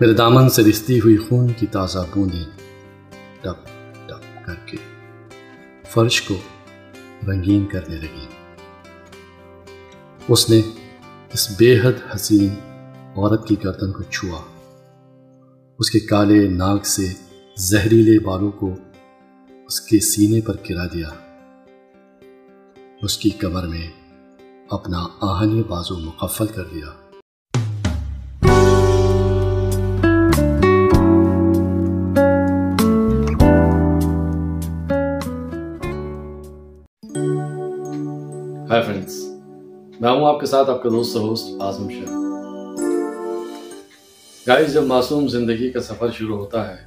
میرے دامن سے رستی ہوئی خون کی تازہ بوندیں ٹپ ٹپ کر کے فرش کو رنگین کرنے لگی۔ اس نے اس بے حد حسین عورت کی گردن کو چھوا۔ اس کے کالے ناک سے زہریلے بالوں کو اس کے سینے پر گرا دیا۔ اس کی کمر میں اپنا آہنی بازو مقفل کر دیا۔ فرینڈس میں ہوں آپ کے ساتھ، آپ کا دوست ہوسٹ آزم شاہ۔ گائز جب معصوم زندگی کا سفر شروع ہوتا ہے،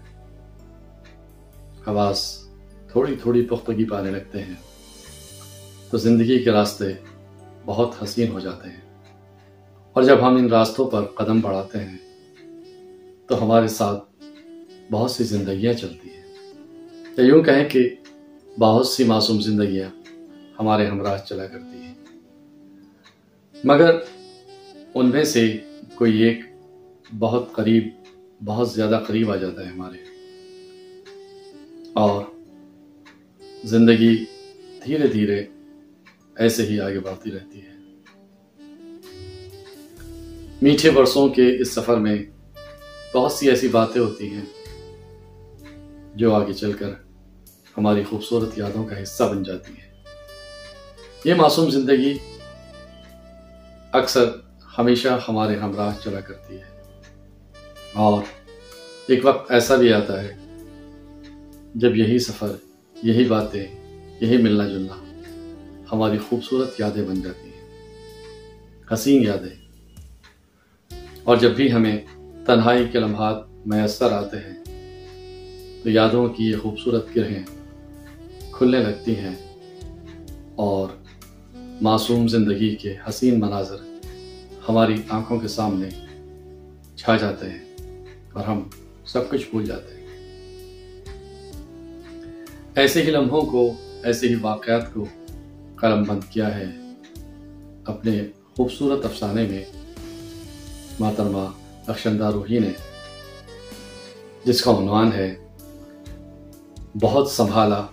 حواس تھوڑی تھوڑی پختگی پانے لگتے ہیں۔ تو زندگی کے راستے بہت حسین ہو جاتے ہیں۔ اور جب ہم ان راستوں پر قدم بڑھاتے ہیں، تو ہمارے ساتھ بہت سی زندگیاں چلتی ہیں۔ یا یوں کہیں کہ بہت سی معصوم زندگیاں ہمارے ہمراہ چلا کرتی ہیں مگر ان میں سے کوئی ایک بہت قریب، بہت زیادہ قریب آ جاتا ہے ہمارے۔ اور زندگی دھیرے دھیرے ایسے ہی آگے بڑھتی رہتی ہے۔ میٹھے برسوں کے اس سفر میں بہت سی ایسی باتیں ہوتی ہیں جو آگے چل کر ہماری خوبصورت یادوں کا حصہ بن جاتی ہیں۔ یہ معصوم زندگی اکثر ہمیشہ ہمارے ہمراہ چلا کرتی ہے۔ اور ایک وقت ایسا بھی آتا ہے جب یہی سفر، یہی باتیں، یہی ملنا جلنا ہماری خوبصورت یادیں بن جاتی ہیں، حسین یادیں۔ اور جب بھی ہمیں تنہائی کے لمحات میسر آتے ہیں، تو یادوں کی یہ خوبصورت گرہیں کھلنے لگتی ہیں اور معصوم زندگی کے حسین مناظر ہماری آنکھوں کے سامنے چھا جاتے ہیں اور ہم سب کچھ بھول جاتے ہیں۔ ایسے ہی لمحوں کو، ایسے ہی واقعات کو قلم بند کیا ہے اپنے خوبصورت افسانے میں محترمہ اکشندہ روحی نے، جس کا عنوان ہے، بہت سنبھالا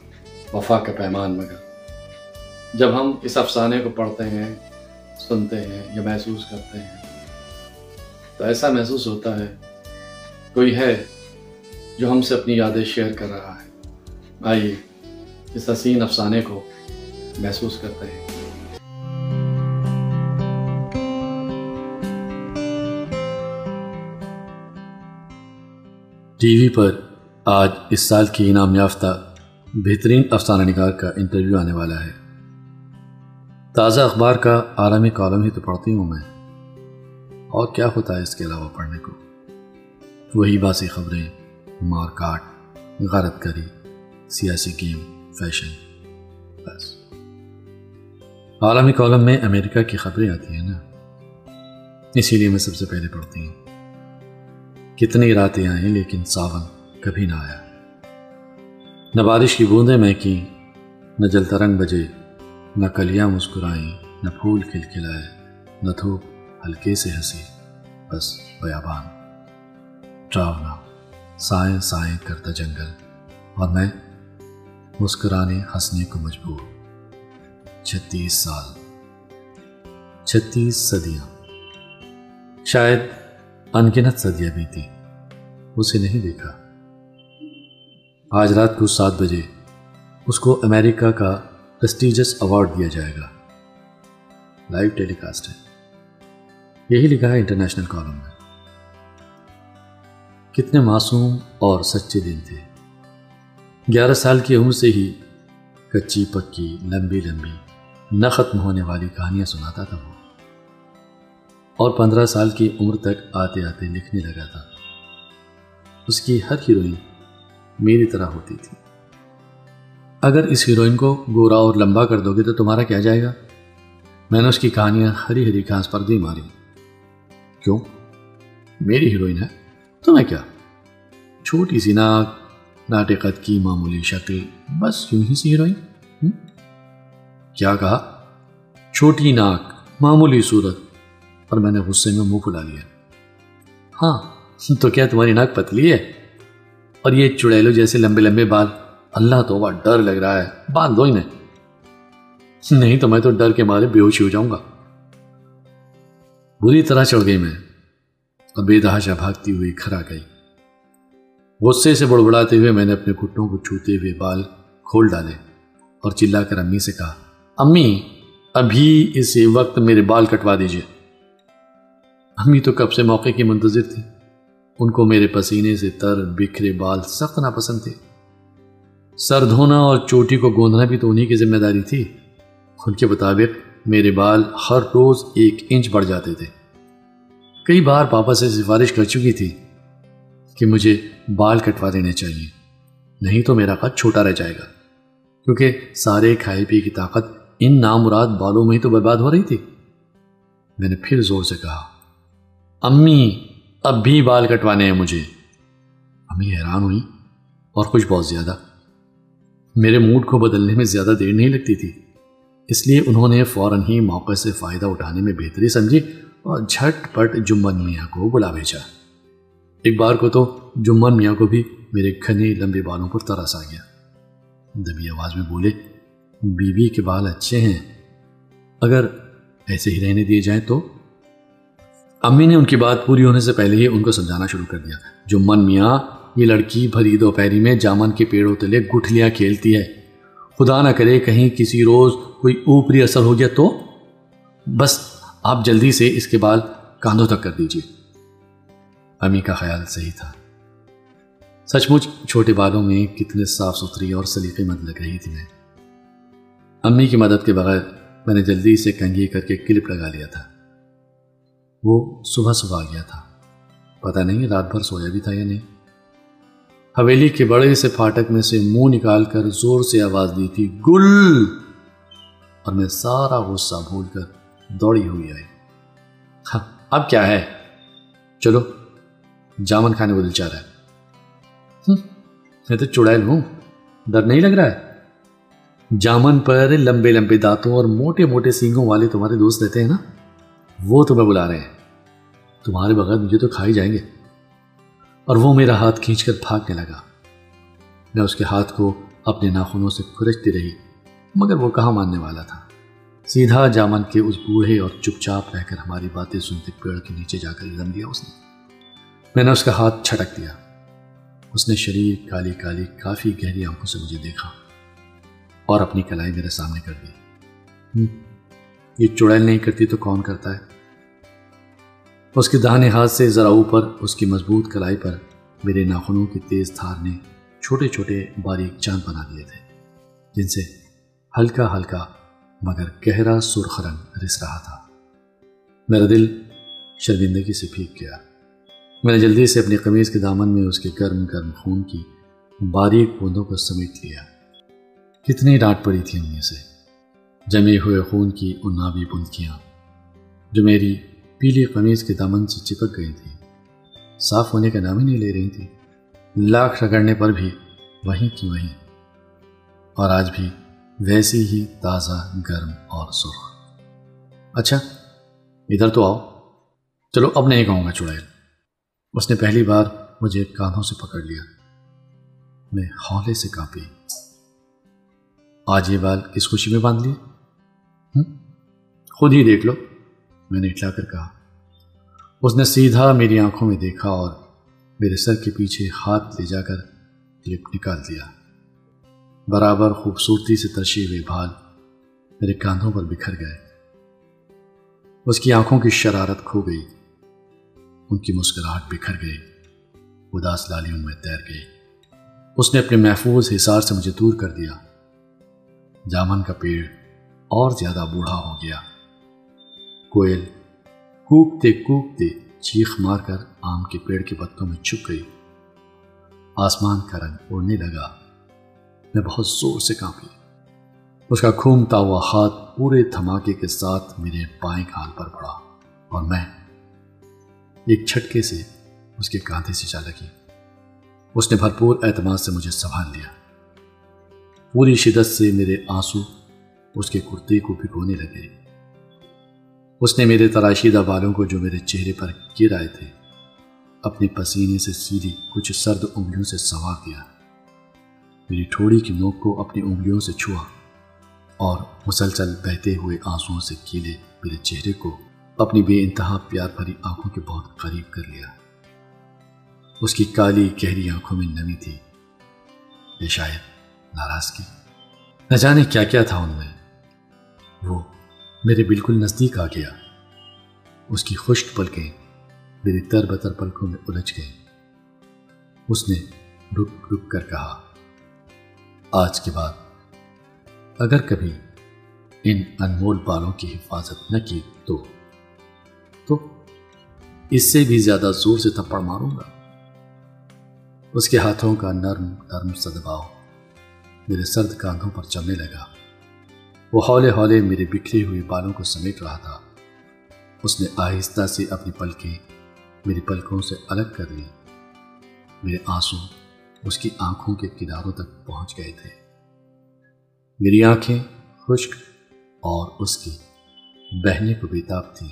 وفا کا پیمان مگر۔ جب ہم اس افسانے کو پڑھتے ہیں، سنتے ہیں یا محسوس کرتے ہیں، تو ایسا محسوس ہوتا ہے، کوئی ہے جو ہم سے اپنی یادیں شیئر کر رہا ہے۔ آئیے اس حسین افسانے کو محسوس کرتے ہیں۔ ٹی وی پر آج اس سال کی انعام یافتہ بہترین افسانہ نگار کا انٹرویو آنے والا ہے۔ تازہ اخبار کا عالمی کالم ہی تو پڑھتی ہوں میں۔ اور کیا ہوتا ہے اس کے علاوہ پڑھنے کو؟ وہی باسی خبریں مار کاٹ غارت کری سیاسی گیم، فیشن، بس۔ عالمی کالم میں امریکہ کی خبریں آتی ہیں نا۔ اسی لیے میں سب سے پہلے پڑھتی ہوں۔ کتنی راتیں آئیں لیکن ساون کبھی نہ آیا۔ نہ بارش کی بوندیں میں کی، نہ جلتا رنگ بجے نہ کلیاں مسکرائیں، نہ پھول کھل کھلائے نہ دھوپ ہلکے سے ہنسی، بس بیابان۔ ٹراونا سائیں سائیں کرتا جنگل، اور میں مسکرانے ہنسنے کو مجبور۔ چھتیس سال۔ چھتیس صدیاں۔ شاید انگنت صدیاں بھی تھی اسے نہیں دیکھا۔ آج رات کو سات بجے، اس کو امریکہ کا پرسٹیجس ایوارڈ دیا جائے گا۔ لائیو ٹیلی کاسٹ ہے۔ یہی لکھا ہے انٹرنیشنل کالم میں۔ کتنے معصوم اور سچے دن تھے۔ گیارہ سال کی عمر سے ہی کچی پکی لمبی لمبی نہ ختم ہونے والی کہانیاں سناتا تھا وہ۔ اور پندرہ سال کی عمر تک آتے آتے لکھنے لگا تھا۔ اس کی ہر ہیروئن میری طرح ہوتی تھی۔ اگر اس ہیروئن کو گورا اور لمبا کر دو گے تو تمہارا کیا جائے گا؟ میں نے اس کی کہانیاں ہری ہری گھاس پر دی ماری۔ کیوں؟ میری ہیروئن ہے تو میں کیا؟ چھوٹی سی ناک ناٹقت کی معمولی شکل، بس کیوں ہی سی ہیروئن۔ کیا کہا؟ چھوٹی ناک، معمولی صورت۔ اور میں نے غصے میں منہ پھلا لیا۔ ہاں تو کیا تمہاری ناک پتلی ہے؟ اور یہ چڑیلو جیسے لمبے لمبے بال۔ اللہ تو ڈر لگ رہا ہے۔ باندھ دو انہیں۔ نہیں تو میں تو ڈر کے مارے بے ہوشی ہو جاؤں گا۔ بری طرح چڑھ گئی میں۔ اور بے دہاشا بھاگتی ہوئی کھرا گئی۔ غصے سے بڑبڑاتے ہوئے میں نے اپنے گھٹوں کو چھوتے ہوئے بال کھول ڈالے اور چلا کر امی سے کہا، امی، ابھی اس وقت میرے بال کٹوا دیجیے امی تو کب سے موقع کی منتظر تھی ان کو میرے پسینے سے تر، بکھرے بال سخت ناپسند تھے۔ سر دھونا اور چوٹی کو گوندنا بھی تو انہیں کی ذمہ داری تھی۔ ان کے مطابق میرے بال ہر روز ایک انچ بڑھ جاتے تھے۔ کئی بار پاپا سے سفارش کر چکی تھی کہ مجھے بال کٹوا دینے چاہیے۔ نہیں تو میرا قد چھوٹا رہ جائے گا۔ کیونکہ سارے کھائے پی کی طاقت ان نامراد بالوں میں ہی تو برباد ہو رہی تھی۔ میں نے پھر زور سے کہا، امی، اب بھی بال کٹوانے ہیں مجھے۔ امی حیران ہوئی اور کچھ بہت زیادہ۔ میرے موڈ کو بدلنے میں زیادہ دیر نہیں لگتی تھی۔ اس لیے انہوں نے فوراً ہی موقع سے فائدہ اٹھانے میں بہتری سمجھی اور جھٹ پٹ جمن میاں کو بلا بھیجا۔ ایک بار کو تو جمن میاں کو بھی میرے گھنے لمبے بالوں پر ترس آ گیا۔ دبی آواز میں بولے بیوی بی کے بال اچھے ہیں۔ اگر ایسے ہی رہنے دیے جائیں تو؟ امی نے ان کی بات پوری ہونے سے پہلے ہی ان کو سمجھانا شروع کر دیا۔ جو من میاں یہ لڑکی بھری دوپہری میں جامن کے پیڑوں تلے گٹھلیاں کھیلتی ہے۔ خدا نہ کرے کہیں کسی روز کوئی اوپری اثر ہو گیا تو؟ بس آپ جلدی سے اس کے بال کاندھوں تک کر دیجیے امی کا خیال صحیح تھا۔ سچ مچ چھوٹے بالوں میں کتنے صاف ستھری اور سلیقے مند لگ رہی تھی میں۔ امی کی مدد کے بغیر میں نے جلدی سے کنگھی کر کے کلپ لگا لیا تھا۔ وہ صبح صبح آ گیا تھا۔ پتہ نہیں رات بھر سویا بھی تھا یا نہیں۔ حویلی کے بڑے سے پھاٹک میں سے منہ نکال کر زور سے آواز دی تھی، گل! اور میں سارا غصہ بھول کر دوڑی ہوئی آئی۔ ہاں اب کیا ہے؟ چلو، جامن کھانے کو دل چاہ رہا ہے۔ میں تو چڑیل ہوں، ڈر نہیں لگ رہا ہے؟ جامن پر لمبے لمبے دانتوں اور موٹے موٹے سینگوں والے تمہارے دوست رہتے ہیں نا؟ وہ تمہیں بلا رہے ہیں۔ تمہارے بغیر مجھے تو کھائی جائیں گے۔ اور وہ میرا ہاتھ کھینچ کر بھاگنے لگا۔ میں اس کے ہاتھ کو اپنے ناخنوں سے کھرچتی رہی، مگر وہ کہاں ماننے والا تھا؟ سیدھا جامن کے اس بوڑھے اور چپ چاپ رہ کر ہماری باتیں سنتے پیڑ کے نیچے جا کر لم دیا اس نے۔ میں نے اس کا ہاتھ چھٹک دیا۔ اس نے شریر کالی کالی کافی گہری آنکھوں سے مجھے دیکھا اور اپنی کلائی میرے سامنے کر دی۔ یہ چڑیل نہیں کرتی تو کون کرتا ہے؟ اس کے دہانے ہاتھ سے ذرا اوپر، اس کی مضبوط کلائی پر میرے ناخنوں کی تیز تھار نے چھوٹے چھوٹے باریک چاند بنا دیے تھے، جن سے ہلکا ہلکا مگر گہرا سرخ رنگ رس رہا تھا۔ میرا دل شرمندگی سے پھیک گیا۔ میں نے جلدی سے اپنی قمیض کے دامن میں اس کے گرم گرم خون کی باریک بوندوں کو سمیٹ لیا۔ کتنی ڈانٹ پڑی تھی امی سے۔ جمے ہوئے خون کی انابی بندکیاں جو میری پیلی قمیض کے دامن سے چپک گئی تھی۔ صاف ہونے کا نام ہی نہیں لے رہی تھی۔ لاکھ رگڑنے پر بھی وہیں کی وہیں۔ اور آج بھی ویسی ہی تازہ، گرم اور سرخ۔ اچھا ادھر تو آؤ۔ چلو، اب نہیں کہوں گا چڑیل۔ اس نے پہلی بار مجھے کانوں سے پکڑ لیا۔ میں ہولے سے کانپی آج یہ بال کس خوشی میں باندھ لیے خود ہی دیکھ لو۔ میں نے اٹلا کر کہا۔ اس نے سیدھا میری آنکھوں میں دیکھا اور میرے سر کے پیچھے ہاتھ لے جا کر کلپ نکال دیا۔ برابر خوبصورتی سے ترشے ہوئے بھال میرے کاندھوں پر بکھر گئے۔ اس کی آنکھوں کی شرارت کھو گئی۔ ان کی مسکراہٹ بکھر گئی۔ اداس لالیوں میں تیر گئی۔ اس نے اپنے محفوظ حصار سے مجھے دور کر دیا۔ جامن کا پیڑ اور زیادہ بوڑھا ہو گیا۔ کوئل کوکتے کوکتے چیخ مار کر آم کے پیڑ کے پتوں میں چھپ گئی۔ آسمان کا رنگ اڑنے لگا۔ میں بہت زور سے کانپی۔ اس کا کھومتا ہوا ہاتھ پورے دھماکے کے ساتھ میرے بائیں کان پر پڑا اور میں ایک چھٹکے سے اس کے کاندھے سے چا لگی۔ اس نے بھرپور اعتماد سے مجھے سنبھال لیا۔ پوری شدت سے میرے آنسو اس کے کرتے کو بھگونے لگے۔ اس نے میرے تراشیدہ بالوں کو جو میرے چہرے پر گر آئے تھے، اپنے پسینے سے سیدھی کچھ سرد انگلیوں سے سوا کیا۔ میری ٹھوڑی کی نوک کو اپنی انگلیوں سے چھوا اور مسلسل بہتے ہوئے آنسوؤں سے کیلے میرے چہرے کو اپنی بے انتہا پیار بھری آنکھوں کے بہت قریب کر لیا۔ اس کی کالی گہری آنکھوں میں نمی تھی۔ یہ شاید ناراضگی نہ جانے کیا کیا تھا ان میں وہ میرے بالکل نزدیک آ گیا۔ اس کی خشک پلکیں میری تر بتر پلکوں میں الجھ گئی اس نے رک رک کر کہا، آج کے بعد اگر کبھی ان انمول بالوں کی حفاظت نہ کی تو تو اس سے بھی زیادہ زور سے تھپڑ ماروں گا۔ اس کے ہاتھوں کا نرم نرم سدباؤ میرے سرد کاندھوں پر چلنے لگا۔ وہ ہولے ہولے میرے بکھرے ہوئے بالوں کو سمیٹ رہا تھا۔ اس نے آہستہ سے اپنی پلکیں میری پلکوں سے الگ کر لی میرے آنسو اس کی آنکھوں کے کناروں تک پہنچ گئے تھے۔ میری آنکھیں خشک اور اس کی بہنے کو بیتاب تھی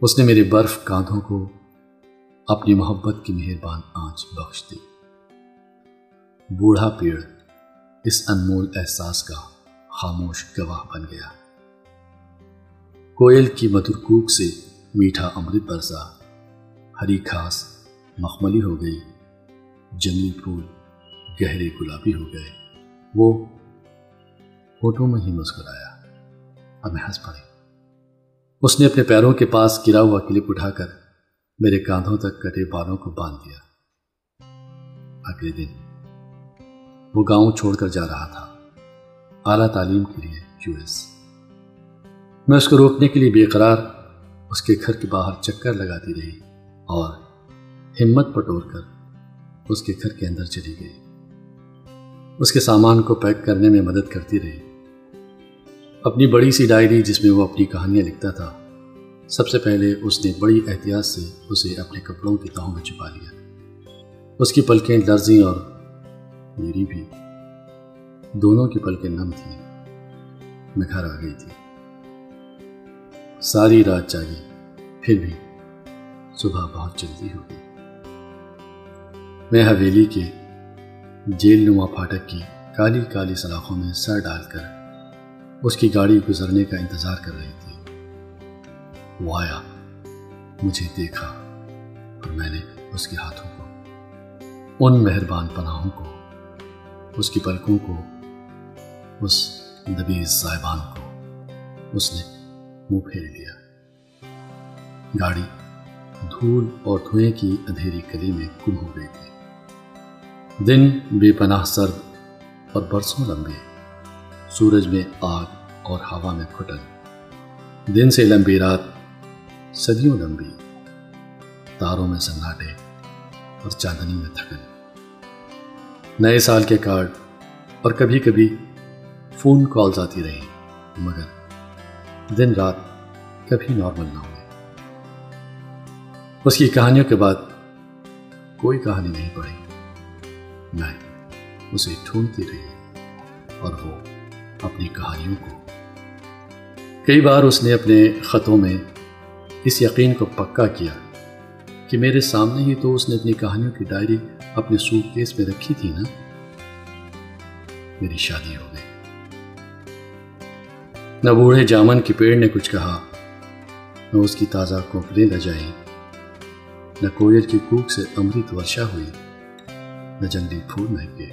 اس نے میرے برف کاندھوں کو اپنی محبت کی مہربان آنچ بخش دی۔ بوڑھا پیڑ اس انمول احساس کا خاموش گواہ بن گیا۔ کوئل کی مدر کوک سے میٹھا امرت برسا، ہری گھاس مخملی ہو گئی، جنگلی پھول گہرے گلابی ہو گئے۔ وہ فوٹو میں ہی مسکرایا۔ اب میں ہنس پڑی۔ اس نے اپنے پیروں کے پاس گرا ہوا کلپ اٹھا کر میرے کاندھوں تک کٹے بالوں کو باندھ دیا۔ اگلے دن وہ گاؤں چھوڑ کر جا رہا تھا۔ اعلیٰ تعلیم کے لیے یو ایس۔ میں اس کو روکنے کے لیے بے قرار اس کے گھر کے باہر چکر لگاتی رہی اور ہمت پٹور کر اس کے گھر کے اندر چلی گئی۔ اس کے سامان کو پیک کرنے میں مدد کرتی رہی۔ اپنی بڑی سی ڈائری جس میں وہ اپنی کہانیاں لکھتا تھا، سب سے پہلے اس نے بڑی احتیاط سے اسے اپنے کپڑوں کی تہوں میں چھپا لیا۔ اس کی پلکیں لرزیں اور میری بھی۔ دونوں کی پلکیں نم تھیں میں گھر آ گئی تھی۔ ساری رات جاگی، پھر بھی صبح بہت جلدی ہو گئی۔ میں حویلی کے جیل نما پھاٹک کی کالی کالی سلاخوں میں سر ڈال کر اس کی گاڑی گزرنے کا انتظار کر رہی تھی۔ وہ آیا، مجھے دیکھا اور میں نے اس کے ہاتھوں کو، ان مہربان پناہوں کو، اس کی پلکوں کو اس دبیز صاحبان کو اس نے منہ پھیر لیا۔ گاڑی دھول اور دھوئیں کی اندھیری کلی میں گم ہو گئی تھی۔ دن بے پناہ سرد اور برسوں لمبے، سورج میں آگ اور ہوا میں کھٹن دن سے لمبی رات، صدیوں لمبی، تاروں میں سناٹے اور چاندنی میں تھکن۔ نئے سال کے کارڈ اور کبھی کبھی فون کالز آتی رہی، مگر دن رات کبھی نارمل نہ ہوئے اس کی کہانیوں کے بعد کوئی کہانی نہیں پڑی میں اسے ڈھونڈتی رہی اور وہ اپنی کہانیوں کو کئی بار اس نے اپنے خطوں میں اس یقین کو پکا کیا کہ میرے سامنے ہی تو اس نے اپنی کہانیوں کی ڈائری اپنے سوٹ کیس میں رکھی تھی نا۔ میری شادی ہو نہ بوڑھے جامن کے پیڑ نے کچھ کہا، نہ اس کی تازہ کوکلیں لجائی نہ کوئل کی کوک سے امرت ورشا ہوئی، نہ جنگلی پھول مہنگے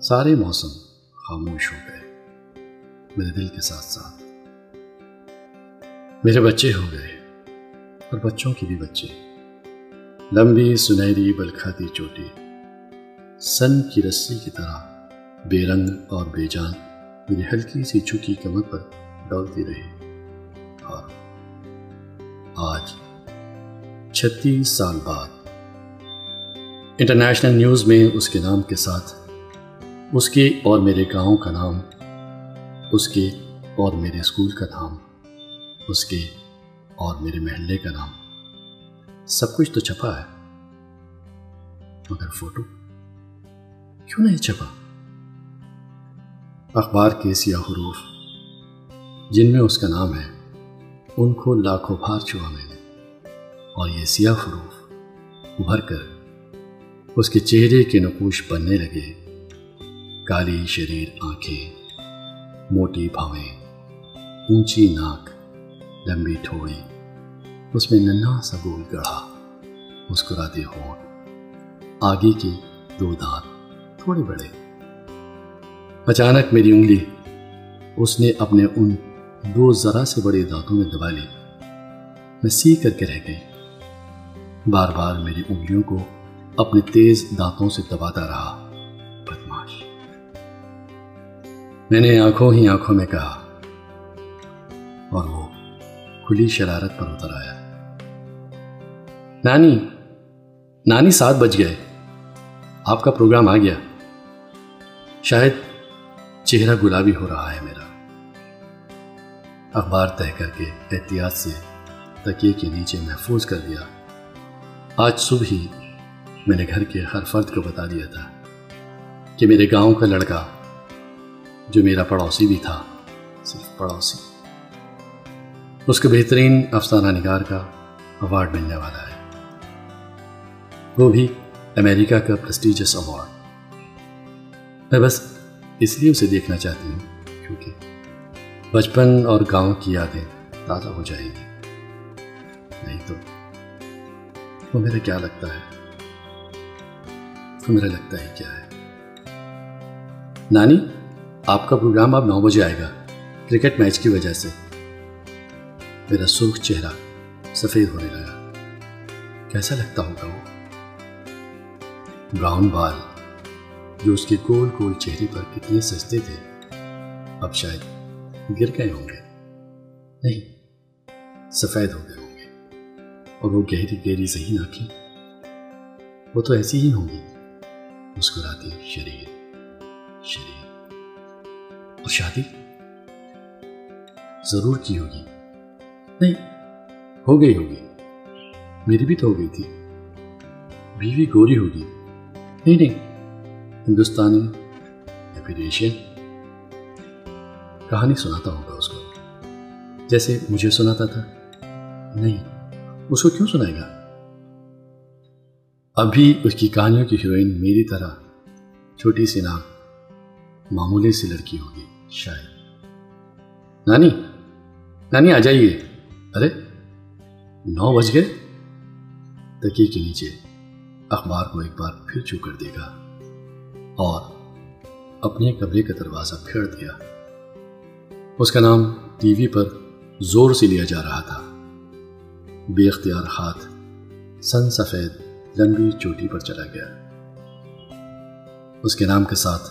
سارے موسم خاموش ہو گئے۔ میرے دل کے ساتھ ساتھ۔ میرے بچے ہو گئے، اور بچوں کے بھی بچے۔ لمبی سنہری بلکھاتی چوٹی، سن کی رسی کی طرح بے رنگ اور بے جان۔ میری ہلکی سی چکی کمر پر ڈولتی رہی اور ہاں، آج چھتیس سال بعد۔ انٹرنیشنل نیوز میں اس کے نام کے ساتھ اس کے اور میرے گاؤں کا نام، اس کے اور میرے اسکول کا نام، اس کے اور میرے محلے کا نام، سب کچھ تو چھپا ہے۔ مگر فوٹو؟ کیوں نہیں چھپا؟ اخبار کے سیاہ حروف، جن میں اس کا نام ہے، ان کو لاکھوں بھار چھوا میں نے۔ اور یہ سیاہ فروف ابھر کر اس کے چہرے کے نقوش بننے لگے۔ کالی شریر آنکھیں، موٹی بھاویں، اونچی ناک، لمبی ٹھوڑی، اس میں ننا سا گول گڑھا، مسکراتے ہونٹ آگے کی دو دانت تھوڑے بڑے۔ اچانک میری انگلی۔ اس نے اپنے ان دو ذرا سے بڑے دانتوں میں دبا لی۔ میں سی کر کے رہ گئی۔ بار بار میری انگلیوں کو اپنے تیز دانتوں سے دباتا رہا۔ بدماش میں نے آنکھوں ہی آنکھوں میں کہا۔ اور وہ کھلی شرارت پر اتر آیا۔ نانی نانی، سات بج گئے۔ آپ کا پروگرام آ گیا۔ شاید چہرہ گلابی ہو رہا ہے میرا۔ اخبار طے کر کے احتیاط سے تکیے کے نیچے محفوظ کر دیا۔ آج صبح ہی میں نے گھر کے ہر فرد کو بتا دیا تھا کہ میرے گاؤں کا لڑکا جو میرا پڑوسی بھی تھا، صرف پڑوسی، اس کے بہترین افسانہ نگار کا اوارڈ ملنے والا ہے۔ وہ بھی امریکہ کا پرسٹیجس ایوارڈ میں بس اس لیے اسے دیکھنا چاہتی ہوں، کیونکہ بچپن اور گاؤں کی یادیں تازہ ہو جائیں گی۔ نہیں تو وہ میرا کیا لگتا ہے؟ وہ میرا لگتا ہے کیا ہے؟ نانی، آپ کا پروگرام اب نو بجے آئے گا، کرکٹ میچ کی وجہ سے۔ میرا سرخ چہرہ سفید ہونے لگا۔ کیسا لگتا ہوگا وہ؟ براؤن بال۔ جو اس کے گول گول چہرے پر کتنے سجتے تھے۔ اب شاید گر گئے ہوں گے۔ نہیں، سفید ہو گئے ہوں گے۔ اور وہ گہری گہری صحیح آنکھیں۔ وہ تو ایسی ہی ہوں گی۔ مسکراتی شریر شریر۔ اور شادی؟ ضرور کی ہوگی۔ نہیں، ہو گئی ہوگی۔ میری بھی تو ہو گئی تھی۔ بیوی گوری ہوگی۔ نہیں نہیں ہندوستانی یا پھر ایشین؟ کہانی سناتا ہوگا اس کو۔ جیسے مجھے سناتا تھا۔ نہیں، اس کو کیوں سنائے گا؟ ابھی اس کی کہانیوں کی ہیروئن میری طرح چھوٹی سی نام معمولی سی لڑکی ہوگی شاید۔ نانی نانی آ جائیے۔ ارے، نو بج گئے؟ تکیے کے نیچے اخبار کو ایک بار پھر چھو کر دے گا اور اپنے کمرے کا دروازہ پھیڑ دیا۔ اس کا نام ٹی وی پر زور سے لیا جا رہا تھا۔ بے اختیار ہاتھ سن سفید لمبی چوٹی پر چلا گیا۔ اس کے نام کے ساتھ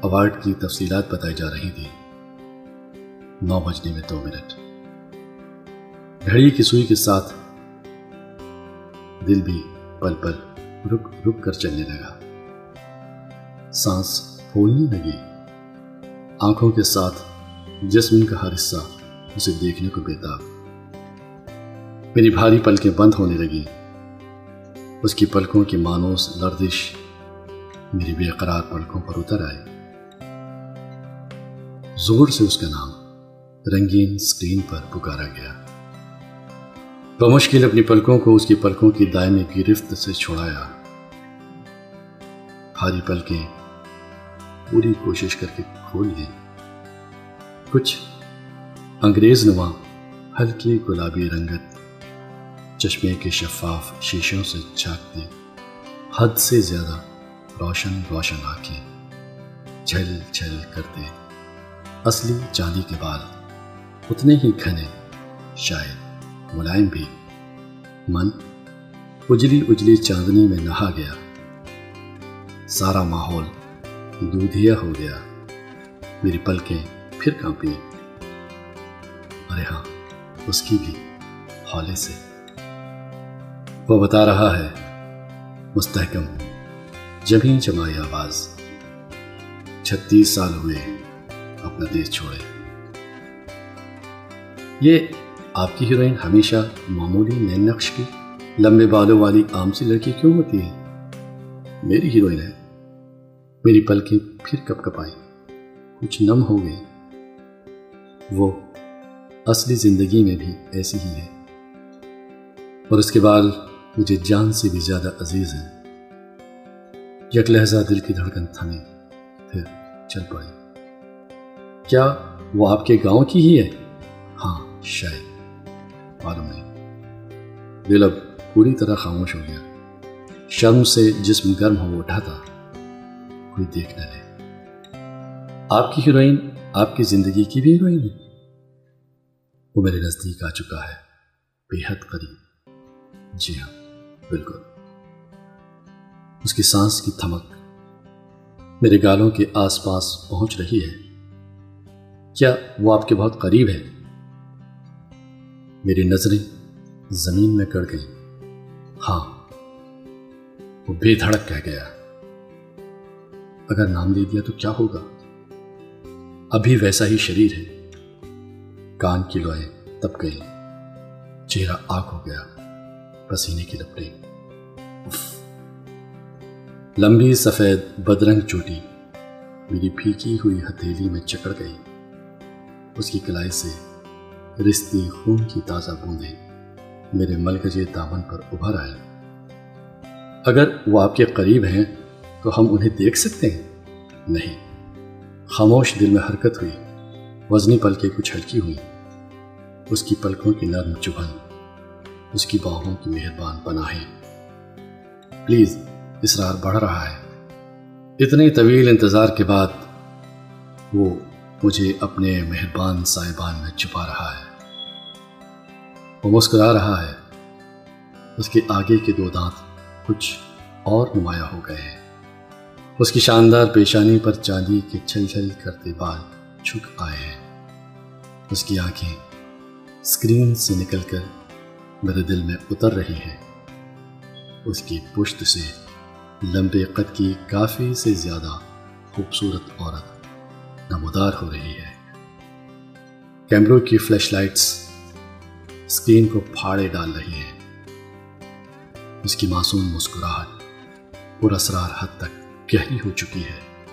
اوارڈ کی تفصیلات بتائی جا رہی تھی نو بجنے میں دو منٹ۔ گھڑی کی سوئی کے ساتھ دل بھی پل پل رک رک کر چلنے لگا۔ سانس پھولنے لگی۔ آنکھوں کے ساتھ جسم کا ہر حصہ اسے دیکھنے کو بےتاب میری بھاری پلکیں بند ہونے لگی۔ اس کی پلکوں کی مانوس لردش میری بے قرار پلکوں پر اتر آئے زور سے اس کا نام رنگین سکرین پر پکارا گیا۔ بمشکل اپنی پلکوں کو اس کی پلکوں کی دائمی گرفت سے چھوڑایا ہاری پلکیں پوری کوشش کر کے کھول لی کچھ انگریز نما ہلکی گلابی رنگت چشمے کے شفاف شیشوں سے جھانکتے حد سے زیادہ روشن روشن آنکھیں جھل جھل کرتے اصلی چاندی کے بال اتنے ہی گھنے، شاید ملائم بھی۔ من اجلی اجلی چاندنی میں نہا گیا۔ سارا ماحول دودھیا ہو گیا۔ میری پلکیں پھر کانپی ارے ہاں اس کی بھی ہولے سے۔ وہ بتا رہا ہے، مستحکم جبھی جمائی آواز۔ چھتیس سال ہوئے اپنا دیش چھوڑے۔ یہ آپ کی ہیروئن ہمیشہ معمولی نین نقش کی لمبے بالوں والی عام سی لڑکی کیوں ہوتی ہے؟ میری ہیروئن ہے۔ میری پلکیں پھر کپ کپ آئیں کچھ نم ہو گئی وہ اصلی زندگی میں بھی ایسی ہی ہے۔ اور اس کے بال مجھے جان سے بھی زیادہ عزیز ہیں۔ یک لہجہ دل کی دھڑکن تھمی، پھر چل پڑی کیا وہ آپ کے گاؤں کی ہی ہے؟ ہاں شاید۔ معلوم نہیں۔ دل اب پوری طرح خاموش ہو گیا۔ شرم سے جسم گرم ہو اٹھا تھا۔ کوئی دیکھ نہ لے آپ کی ہیروئن آپ کی زندگی کی بھی ہیروئن ہے۔ وہ میرے نزدیک آ چکا ہے۔ بے حد قریب۔ جی ہاں بالکل۔ اس کی سانس کی تھمک میرے گالوں کے آس پاس پہنچ رہی ہے۔ کیا وہ آپ کے بہت قریب ہے؟ میری نظریں زمین میں کڑ گئیں۔ ہاں وہ بے دھڑک کہہ گیا۔ اگر نام دے دیا تو کیا ہوگا؟ ابھی ویسا ہی شریر ہے۔ کان کی لوئیں تب گئی چہرہ آگ ہو گیا۔ پسینے کی لپٹیں۔ لمبی سفید بدرنگ چوٹی میری پھیکی ہوئی ہتھیلی میں چکڑ گئی۔ اس کی کلائی سے رستی خون کی تازہ بوندیں میرے ملکجے دامن پر ابھر آئے اگر وہ آپ کے قریب ہیں تو ہم انہیں دیکھ سکتے ہیں؟ نہیں۔ خاموش دل میں حرکت ہوئی۔ وزنی پلکیں کچھ ہلکی ہوئی۔ اس کی پلکوں کی نرم چبھن، اس کی باہوں کی مہربان پناہیں۔ پلیز اسرار بڑھ رہا ہے۔ اتنے طویل انتظار کے بعد وہ مجھے اپنے مہربان صاحبان میں چھپا رہا ہے۔ وہ مسکرا رہا ہے۔ اس کے آگے کے دو دانت کچھ اور نمایاں ہو گئے ہیں۔ اس کی شاندار پیشانی پر چاندی کے چھل چھل کرتے بال چھک آئے ہیں۔ اس کی آنکھیں اسکرین سے نکل کر میرے دل میں اتر رہی ہیں۔ اس کی پشت سے لمبے قد کی کافی سے زیادہ خوبصورت عورت نمودار ہو رہی ہے۔ کیمروں کی فلیش لائٹس اسکرین کو پھاڑے ڈال رہی ہیں۔ اس کی معصوم مسکراہٹ پر اسرار حد تک گہری ہو چکی ہے۔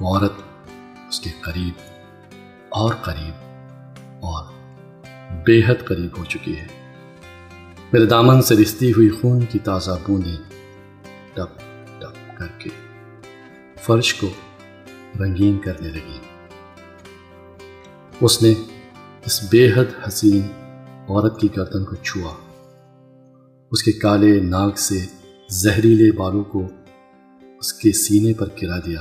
وہ عورت اس کے قریب اور قریب اور بے حد قریب ہو چکی ہے۔ میرے دامن سے رستی ہوئی خون کی تازہ بوندیں ٹپ ٹپ کر کے فرش کو رنگین کرنے لگی۔ اس نے اس بے حد حسین عورت کی گردن کو چھوا۔ اس کے کالے ناک سے زہریلے بالوں کو اس کے سینے پر گرا دیا۔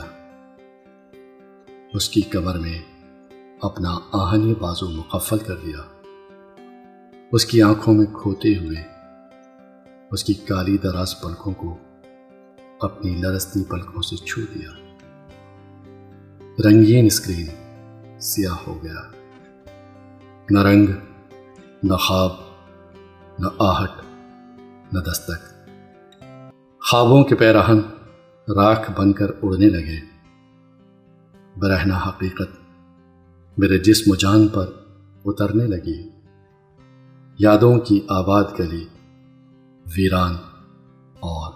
اس کی کمر میں اپنا آہنی بازو مقفل کر دیا۔ اس کی آنکھوں میں کھوتے ہوئے اس کی کالی دراز پلکوں کو اپنی لرستی پلکوں سے چھو دیا۔ رنگین اسکرین سیاہ ہو گیا۔ نہ رنگ، نہ خواب، نہ آہٹ، نہ دستک۔ خوابوں کے پیراہن راکھ بن کر اڑنے لگے۔ برہنا حقیقت میرے جسم و جان پر اترنے لگی۔ یادوں کی آباد گلی ویران اور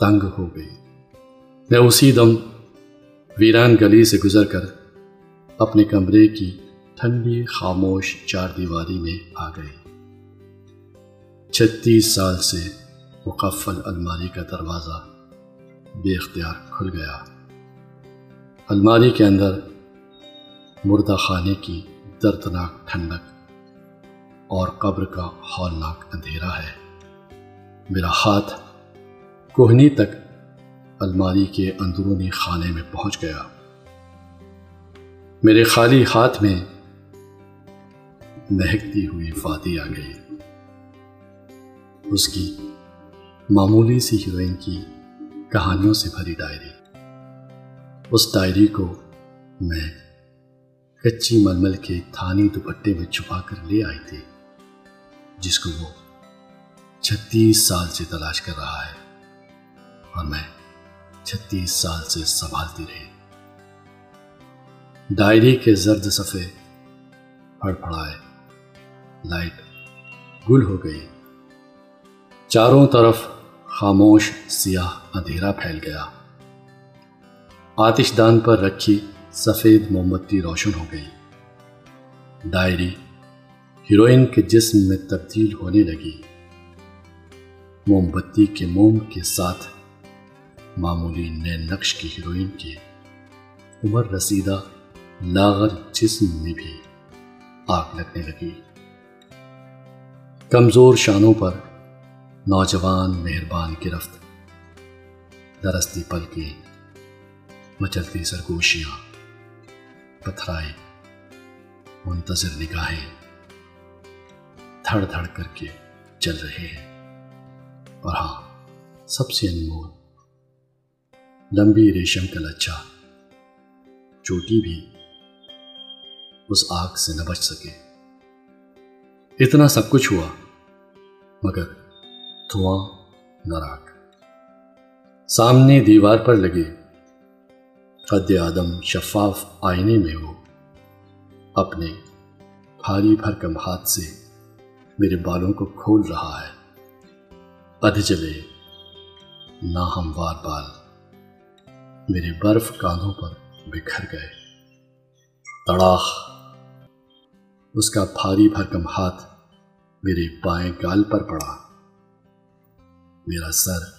تنگ ہو گئی۔ میں اسی دم ویران گلی سے گزر کر اپنے کمرے کی ٹھنڈی خاموش چار دیواری میں آ گئی۔ چھتیس سال سے مقفل الماری کا دروازہ بے اختیار کھل گیا۔ الماری کے اندر مردہ خانے کی دردناک ٹھنڈک اور قبر کا ہولناک اندھیرا ہے۔ میرا ہاتھ کوہنی تک الماری کے اندرونی خانے میں پہنچ گیا۔ میرے خالی ہاتھ میں مہکتی ہوئی فاتی آ گئی۔ اس کی معمولی سی ہیروئن کی کہانیوں سے بھری ڈائری۔ اس ڈائری کو میں کچی ململ کے تھانی دوپٹے میں چھپا کر لے آئی تھی، جس کو وہ چھتیس سال سے تلاش کر رہا ہے اور میں چھتیس سال سے سنبھالتی رہی۔ ڈائری کے زرد صفحے پھڑ پھڑائے، لائٹ گل ہو گئی۔ چاروں طرف خاموش، سیاہ اندھیرا پھیل گیا۔ آتش دان پر رکھی سفید مومبتی روشن ہو گئی۔ ڈائری ہیروئن کے جسم میں تبدیل ہونے لگی۔ موم بتی کے موم کے ساتھ معمولی نئے نقش کی ہیروئن کے عمر رسیدہ لاغر جسم میں بھی آگ لگنے لگی۔ کمزور شانوں پر نوجوان مہربان گرفت درستی پل کی مچلتی سرگوشیاں، پتھرائے منتظر نگاہیں، دھڑ دھڑ کر کے چل رہے ہیں۔ اور ہاں سب سے انمول، لمبی ریشم کا لچا چوٹی بھی اس آگ سے نہ بچ سکے۔ اتنا سب کچھ ہوا، مگر دھواں نہ راک سامنے دیوار پر لگے۔ قد آدم شفاف آئینے میں وہ اپنے بھاری بھرکم ہاتھ سے میرے بالوں کو کھول رہا ہے۔ ادھ جلے ناہموار بال میرے برف کانوں پر بکھر گئے۔ تڑاخ۔ اس کا بھاری بھرکم ہاتھ میرے بائیں گال پر پڑا۔ میرا سر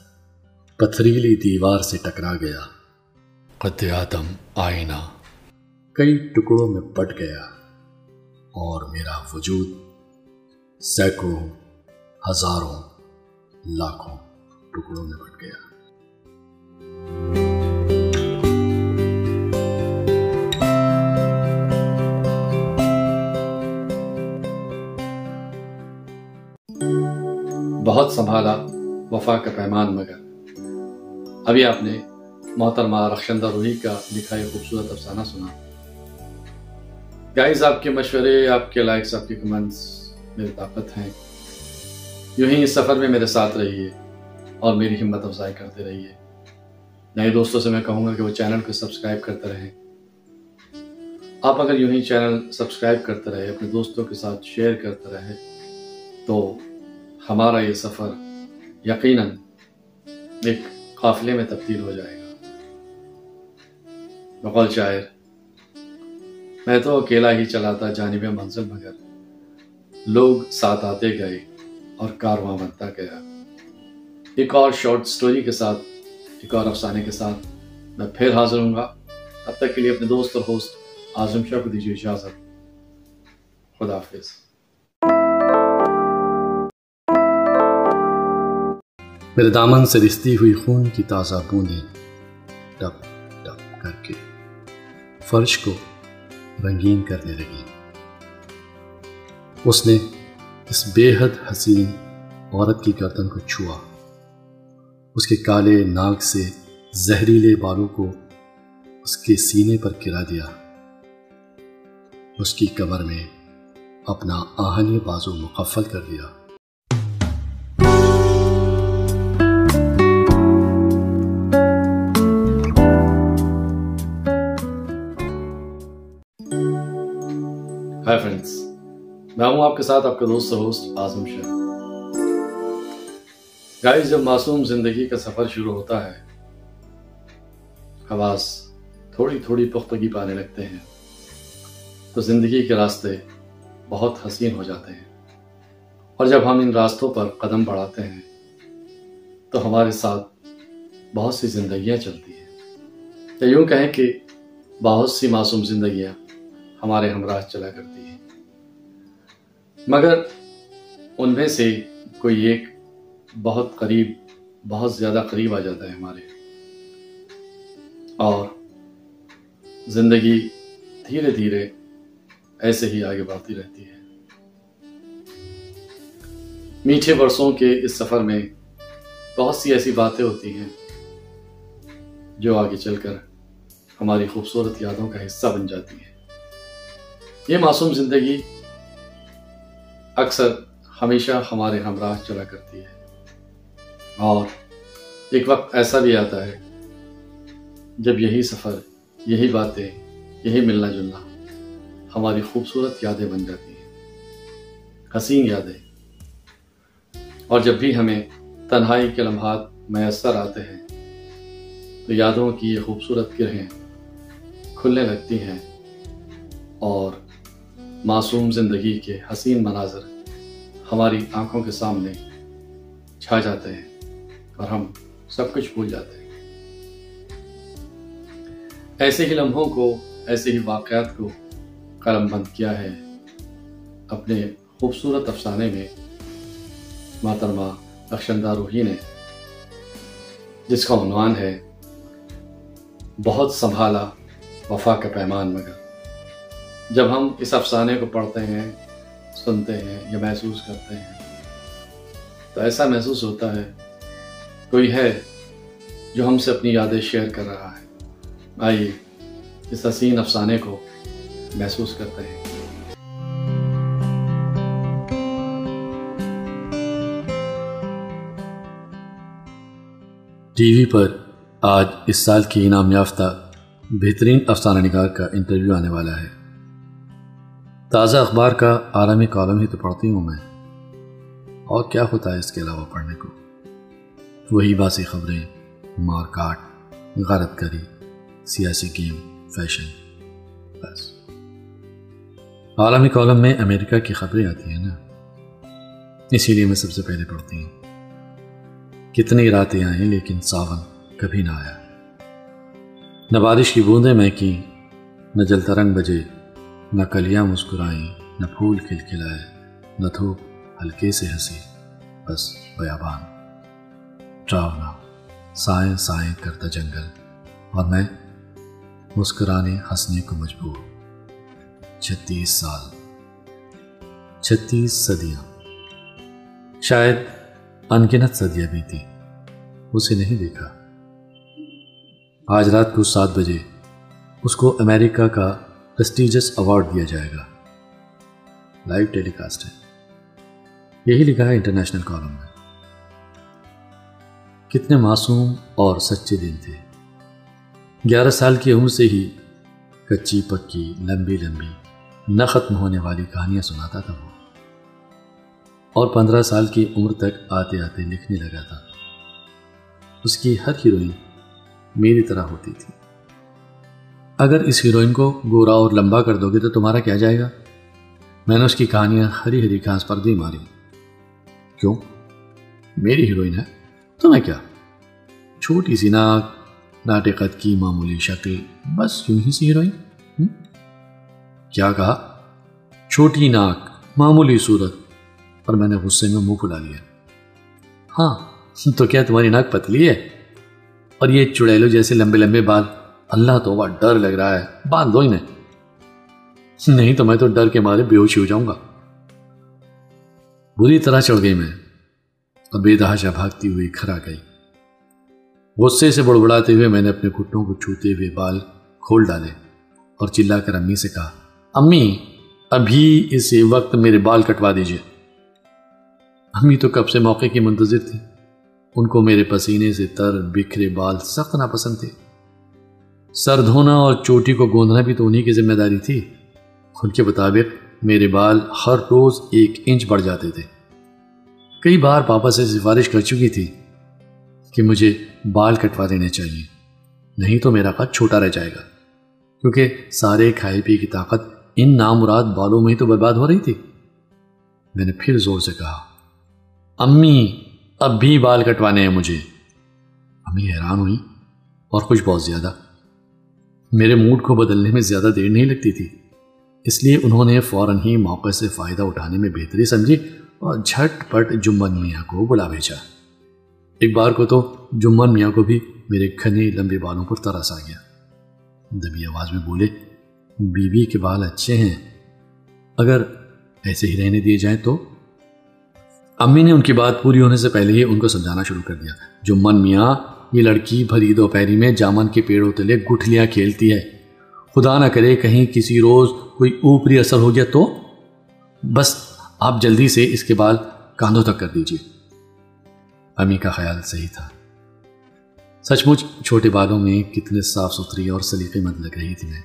پتھریلی دیوار سے ٹکرا گیا۔ قد آدم آئینہ۔ کئی ٹکڑوں میں پٹ گیا اور میرا وجود سینکڑوں ہزاروں لاکھوں ٹکڑوں میں پٹ گیا۔ بہت سنبھالا وفا کا پیمان مگر۔ ابھی آپ نے محترمہ رخشندہ روحی کا لکھا یہ خوبصورت افسانہ سنا۔ گائز آپ کے مشورے، آپ کے لائکس آپ کے کمنٹس میری طاقت ہیں۔ یوں ہی اس سفر میں میرے ساتھ رہیے اور میری ہمت افزائی کرتے رہیے۔ نئے دوستوں سے میں کہوں گا کہ وہ چینل کو سبسکرائب کرتے رہیں۔ آپ اگر یوں ہی چینل سبسکرائب کرتے رہے، اپنے دوستوں کے ساتھ شیئر کرتے رہے، تو ہمارا یہ سفر یقیناً ایک قافلے میں تبدیل ہو جائے گا۔ بقول شاعر، میں تو اکیلا ہی چلا تھا جانب منزل مگر لوگ ساتھ آتے گئے اور کارواں بنتا گیا۔ ایک اور شارٹ سٹوری کے ساتھ، ایک اور افسانے کے ساتھ میں پھر حاضر ہوں گا۔ تب تک کے لیے اپنے دوست اور ہوسٹ آزم شاہ کو دیجیے اجازت۔ خدا حافظ۔ میرے دامن سے رستی ہوئی خون کی تازہ بوندیں ٹپ ٹپ کر کے فرش کو رنگین کرنے لگی اس نے اس بے حد حسین عورت کی گردن کو چھوا۔ اس کے کالے ناک سے زہریلے بالوں کو اس کے سینے پر گرا دیا۔ اس کی کمر میں اپنا آہنی بازو مقفل کر دیا۔ ہائی فرینڈس میں ہوں آپ کے ساتھ آپ کا دوست ہوسٹ آزم شاہ. گائز جب معصوم زندگی کا سفر شروع ہوتا ہے، حواس تھوڑی تھوڑی پختگی پانے لگتے ہیں، تو زندگی کے راستے بہت حسین ہو جاتے ہیں۔ اور جب ہم ان راستوں پر قدم بڑھاتے ہیں، تو ہمارے ساتھ بہت سی زندگیاں چلتی ہیں۔ یا یوں کہیں کہ بہت سی معصوم زندگیاں ہمارے ہمراہ چلا کرتی ہیں مگر ان میں سے کوئی ایک بہت قریب، بہت زیادہ قریب آ جاتا ہے ہمارے۔ اور زندگی دھیرے دھیرے ایسے ہی آگے بڑھتی رہتی ہے۔ میٹھے برسوں کے اس سفر میں بہت سی ایسی باتیں ہوتی ہیں جو آگے چل کر ہماری خوبصورت یادوں کا حصہ بن جاتی ہیں۔ یہ معصوم زندگی اکثر ہمیشہ ہمارے ہمراہ چلا کرتی ہے۔ اور ایک وقت ایسا بھی آتا ہے جب یہی سفر، یہی باتیں، یہی ملنا جلنا ہماری خوبصورت یادیں بن جاتی ہیں، حسین یادیں۔ اور جب بھی ہمیں تنہائی کے لمحات میسر آتے ہیں، تو یادوں کی یہ خوبصورت گرہیں کھلنے لگتی ہیں اور معصوم زندگی کے حسین مناظر ہماری آنکھوں کے سامنے چھا جاتے ہیں اور ہم سب کچھ بھول جاتے ہیں۔ ایسے ہی لمحوں کو، ایسے ہی واقعات کو قلم بند کیا ہے اپنے خوبصورت افسانے میں۔ محترمہ اکشندہ روحی نے، جس کا عنوان ہے، بہت سنبھالا وفا کا پیمان مگر۔ جب ہم اس افسانے کو پڑھتے ہیں، سنتے ہیں یا محسوس کرتے ہیں، تو ایسا محسوس ہوتا ہے، کوئی ہے جو ہم سے اپنی یادیں شیئر کر رہا ہے۔ آئیے اس حسین افسانے کو محسوس کرتے ہیں۔ ٹی وی پر آج اس سال کی انعام یافتہ بہترین افسانہ نگار کا انٹرویو آنے والا ہے۔ تازہ اخبار کا عالمی کالم ہی تو پڑھتی ہوں میں۔ اور کیا ہوتا ہے اس کے علاوہ پڑھنے کو؟ وہی باسی خبریں، مار کاٹ، غارت کری، سیاسی گیم، فیشن، بس۔ عالمی کالم میں امریکہ کی خبریں آتی ہیں نا۔ اسی لیے میں سب سے پہلے پڑھتی ہوں۔ کتنی راتیں آئیں لیکن ساون کبھی نہ آیا۔ نہ بارش کی بوندیں میں کی، نہ جل ترنگ بجے۔ نہ کلیاں مسکرائیں، نہ پھول کھلکھلائے، نہ دھوپ ہلکے سے ہنسی، بس بیابان۔ ڈراؤنا سائیں سائیں کرتا جنگل، اور میں مسکرانے ہنسنے کو مجبور۔ چھتیس سال۔ چھتیس صدیاں۔ شاید انگنت صدیاں بھی تھی اسے نہیں دیکھا۔ آج رات کو سات بجے، اس کو امریکہ کا پریسٹیجس ایوارڈ دیا جائے گا۔ لائیو ٹیلی کاسٹ ہے۔ یہی لکھا ہے انٹرنیشنل کالم میں۔ کتنے معصوم اور سچے دن تھے۔ گیارہ سال کی عمر سے ہی کچی پکی لمبی لمبی نہ ختم ہونے والی کہانیاں سناتا تھا وہ۔ اور پندرہ سال کی عمر تک آتے آتے لکھنے لگا تھا۔ اس کی ہر ہیروئن میری طرح ہوتی تھی۔ اگر اس ہیروئن کو گورا اور لمبا کر دو گے تو تمہارا کیا جائے گا؟ میں نے اس کی کہانیاں ہری ہری گھاس پر دی ماری۔ کیوں؟ میری ہیروئن ہے، تو میں کیا؟ چھوٹی سی ناک ناٹقت کی معمولی شکل، بس یوں ہی سی ہیروئن۔ کیا کہا؟ چھوٹی ناک، معمولی صورت اور میں نے غصے میں منہ پھلا لیا۔ ہاں تو کیا تمہاری ناک پتلی ہے؟ اور یہ چڑیلو جیسے لمبے لمبے بال اللہ تو وہ ڈر لگ رہا ہے۔ باندھ دو انہیں۔ نہیں تو میں تو ڈر کے مارے بے ہوشی ہو جاؤں گا۔ بری طرح چڑھ گئی میں۔ اور بے دہاشا بھاگتی ہوئی کھرا گئی۔ غصے سے بڑبڑاتے ہوئے میں نے اپنے گھٹنوں کو چھوتے ہوئے بال کھول ڈالے اور چلا کر امی سے کہا، امی، ابھی اس وقت میرے بال کٹوا دیجیے امی تو کب سے موقع کی منتظر تھی۔ ان کو میرے پسینے سے تر، بکھرے بال سخت ناپسند تھے۔ سر دھونا اور چوٹی کو گوندنا بھی تو انہی کی ذمہ داری تھی۔ ان کے مطابق میرے بال ہر روز ایک انچ بڑھ جاتے تھے۔ کئی بار پاپا سے سفارش کر چکی تھی کہ مجھے بال کٹوا دینے چاہیے۔ نہیں تو میرا قد چھوٹا رہ جائے گا۔ کیونکہ سارے کھائے پی کی طاقت ان نامراد بالوں میں ہی تو برباد ہو رہی تھی۔ میں نے پھر زور سے کہا، امی، اب بھی بال کٹوانے ہیں مجھے۔ امی حیران ہوئی اور کچھ بہت زیادہ۔ میرے موڈ کو بدلنے میں زیادہ دیر نہیں لگتی تھی۔ اس لیے انہوں نے فوراً ہی موقع سے فائدہ اٹھانے میں بہتری سمجھی اور جھٹ پٹ جمن میاں کو بلا بھیجا۔ ایک بار کو تو جمن میاں کو بھی میرے گھنے لمبے بالوں پر ترس آ گیا۔ دبی آواز میں بولے، بیوی کے بال اچھے ہیں، اگر ایسے ہی رہنے دیے جائیں تو؟ امی نے ان کی بات پوری ہونے سے پہلے ہی ان کو سمجھانا شروع کر دیا۔ جمن میاں یہ لڑکی بھری دوپہری میں جامن کے پیڑوں تلے گٹھلیاں کھیلتی ہے۔ خدا نہ کرے کہیں کسی روز کوئی اوپری اثر ہو گیا تو؟ بس آپ جلدی سے اس کے بال کاندھوں تک کر دیجیے امی کا خیال صحیح تھا۔ سچ مچ چھوٹے بالوں میں کتنے صاف ستھری اور سلیقے مند لگ رہی تھی میں۔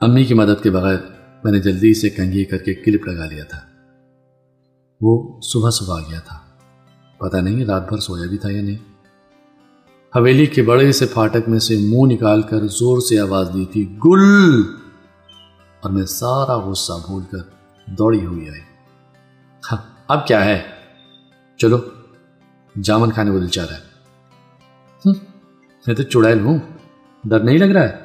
امی کی مدد کے بغیر میں نے جلدی سے کنگھی کر کے کلپ لگا لیا تھا۔ وہ صبح صبح آ گیا تھا۔ پتہ نہیں رات بھر سویا بھی تھا یا نہیں۔ حویلی کے بڑے سے پھاٹک میں سے منہ نکال کر زور سے آواز دی تھی، گل! اور میں سارا غصہ بھول کر دوڑی ہوئی آئی۔ ہاں اب کیا ہے؟ چلو، جامن کھانے کو دل چاہ رہا ہے۔ میں تو چڑیل ہوں، ڈر نہیں لگ رہا ہے؟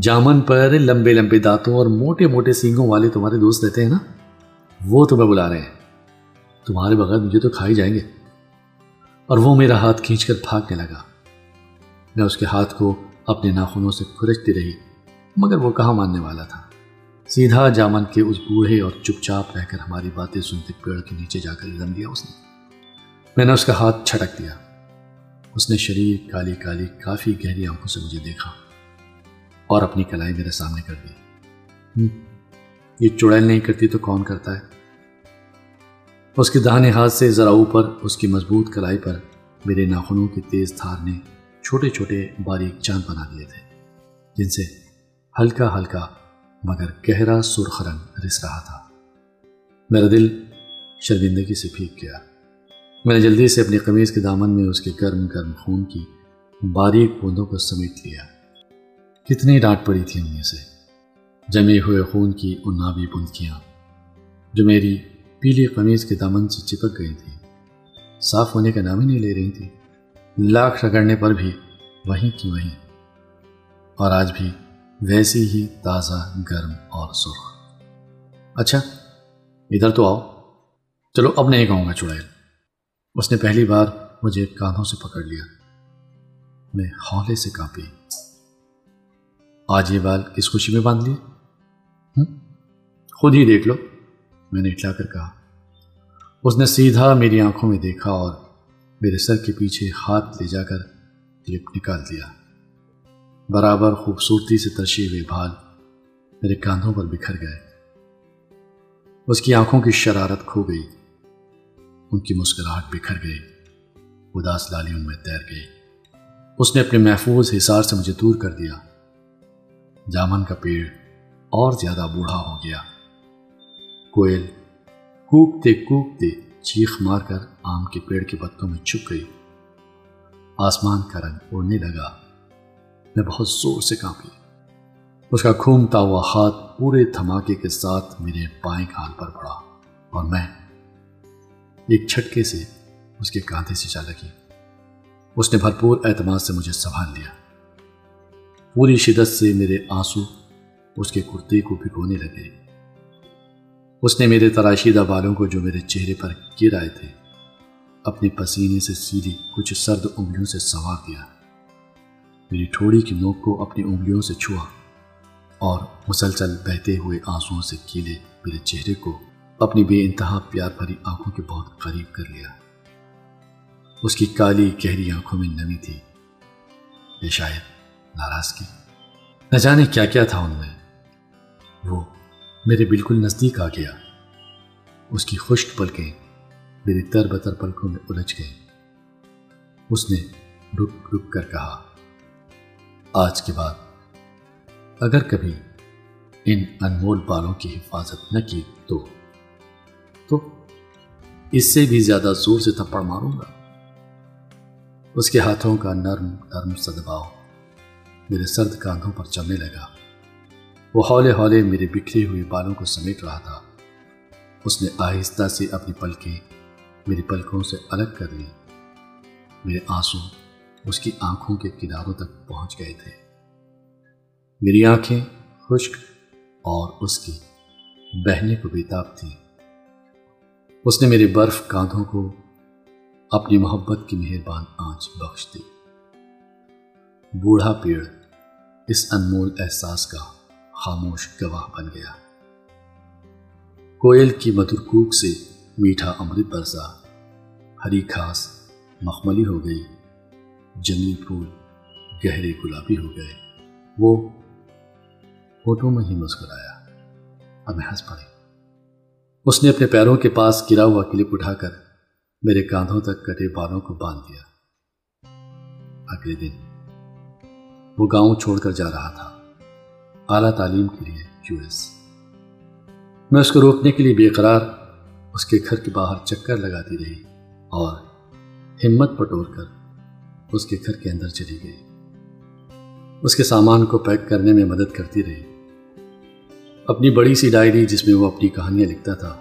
جامن پر لمبے لمبے دانتوں اور موٹے موٹے سینگوں والے تمہارے دوست رہتے ہیں نا؟ وہ تمہیں بلا رہے ہیں۔ تمہارے بغیر مجھے تو کھائی جائیں گے۔ اور وہ میرا ہاتھ کھینچ کر بھاگنے لگا۔ میں اس کے ہاتھ کو اپنے ناخنوں سے کھرچتی رہی، مگر وہ کہاں ماننے والا تھا؟ سیدھا جامن کے اس بوڑھے اور چپ چاپ رہ کر ہماری باتیں سنتے پیڑ کے نیچے جا کر لم دیا اس نے۔ میں نے اس کا ہاتھ چھٹک دیا۔ اس نے شریر کالی کالی کافی گہری آنکھوں سے مجھے دیکھا اور اپنی کلائی میرے سامنے کر دی۔ یہ چڑیل نہیں کرتی تو کون کرتا ہے؟ اس کے دہانے ہاتھ سے ذرا اوپر، اس کی مضبوط کلائی پر میرے ناخنوں کی تیز تھار نے چھوٹے چھوٹے باریک چاند بنا دیے تھے، جن سے ہلکا ہلکا مگر گہرا سرخ رنگ رس رہا تھا۔ میرا دل شرمندگی سے پھیک گیا۔ میں نے جلدی سے اپنی قمیض کے دامن میں اس کے گرم گرم خون کی باریک بوندوں کو سمیٹ لیا۔ کتنی ڈانٹ پڑی تھی انہیں سے۔ جمے ہوئے خون کی ان بندکیاں جو میری پیلی قمیض کے دامن سے چپک گئی تھی۔ صاف ہونے کا نام ہی نہیں لے رہی تھی۔ لاکھ رگڑنے پر بھی وہیں کی وہیں۔ اور آج بھی ویسی ہی تازہ، گرم اور سرخ۔ اچھا ادھر تو آؤ۔ چلو، اب نہیں کہوں گا چڑیل۔ اس نے پہلی بار مجھے کانوں سے پکڑ لیا۔ میں ہولے سے کانپی آج یہ بال کس خوشی میں باندھ لیے؟ خود ہی دیکھ لو۔ میں نے اٹلا کر کہا۔ اس نے سیدھا میری آنکھوں میں دیکھا اور میرے سر کے پیچھے ہاتھ لے جا کر کلپ نکال دیا۔ برابر خوبصورتی سے ترشی ہوئے بھال میرے کاندھوں پر بکھر گئے۔ اس کی آنکھوں کی شرارت کھو گئی۔ ان کی مسکراہٹ بکھر گئی۔ اداس لالیوں میں تیر گئی۔ اس نے اپنے محفوظ حصار سے مجھے دور کر دیا۔ جامن کا پیڑ اور زیادہ بوڑھا ہو گیا۔ کوئل کوکتے کوکتے چیخ مار کر آم کے پیڑ کے پتوں میں چھپ گئی۔ آسمان کا رنگ اڑنے لگا۔ میں بہت زور سے کانپی۔ اس کا گھومتا ہوا ہاتھ پورے دھماکے کے ساتھ میرے بائیں کان پر پڑا اور میں ایک چھٹکے سے اس کے کاندھے سے جا لگی۔ اس نے بھرپور اعتماد سے مجھے سنبھال لیا۔ پوری شدت سے میرے آنسو اس کے کرتے کو بھگونے لگے۔ اس نے میرے تراشیدہ بالوں کو جو میرے چہرے پر گر آئے تھے، اپنے پسینے سے سیدھی کچھ سرد انگلیوں سے سنوار دیا۔ میری ٹھوڑی کی نوک کو اپنی انگلیوں سے چھوا اور مسلسل بہتے ہوئے آنسوؤں سے کیلے میرے چہرے کو اپنی بے انتہا پیار بھری آنکھوں کے بہت قریب کر لیا۔ اس کی کالی گہری آنکھوں میں نمی تھی۔ یہ شاید ناراضگی۔ نہ جانے کیا کیا تھا ان میں وہ میرے بالکل نزدیک آ گیا۔ اس کی خشک پلکیں میری تر بتر پلکوں میں الجھ گئے اس نے رک رک کر کہا، آج کے بعد اگر کبھی ان انمول بالوں کی حفاظت نہ کی تو تو اس سے بھی زیادہ زور سے تھپڑ ماروں گا۔ اس کے ہاتھوں کا نرم نرم سدباؤ میرے سرد کاندھوں پر چلنے لگا۔ وہ ہولے ہولے میرے بکھرے ہوئے بالوں کو سمیٹ رہا تھا۔ اس نے آہستہ سے اپنی پلکیں میری پلکوں سے الگ کر لی میرے آنسو اس کی آنکھوں کے کناروں تک پہنچ گئے تھے۔ میری آنکھیں خشک اور اس کی بہنے کو بےتاب تھی اس نے میرے برف کاندھوں کو اپنی محبت کی مہربان آنچ بخش دی۔ بوڑھا پیڑ اس انمول احساس کا خاموش گواہ بن گیا۔ کوئل کی مدر کوک سے میٹھا امرت برسا، ہری گھاس مخملی ہو گئی جنگلی پھول گہرے گلابی ہو گئے۔ وہ ہوٹوں میں ہی مسکرایا۔ اب میں ہنس پڑی اس نے اپنے پیروں کے پاس گرا ہوا کلپ اٹھا کر میرے کاندھوں تک کٹے بالوں کو باندھ دیا۔ اگلے دن وہ گاؤں چھوڑ کر جا رہا تھا۔ اعلیٰ تعلیم کے لیے یو ایس۔ میں اس کو روکنے کے لیے بے قرار اس کے گھر کے باہر چکر لگاتی رہی اور ہمت پٹور کر اس کے گھر کے اندر چلی گئی۔ اس کے سامان کو پیک کرنے میں مدد کرتی رہی۔ اپنی بڑی سی ڈائری جس میں وہ اپنی کہانیاں لکھتا تھا،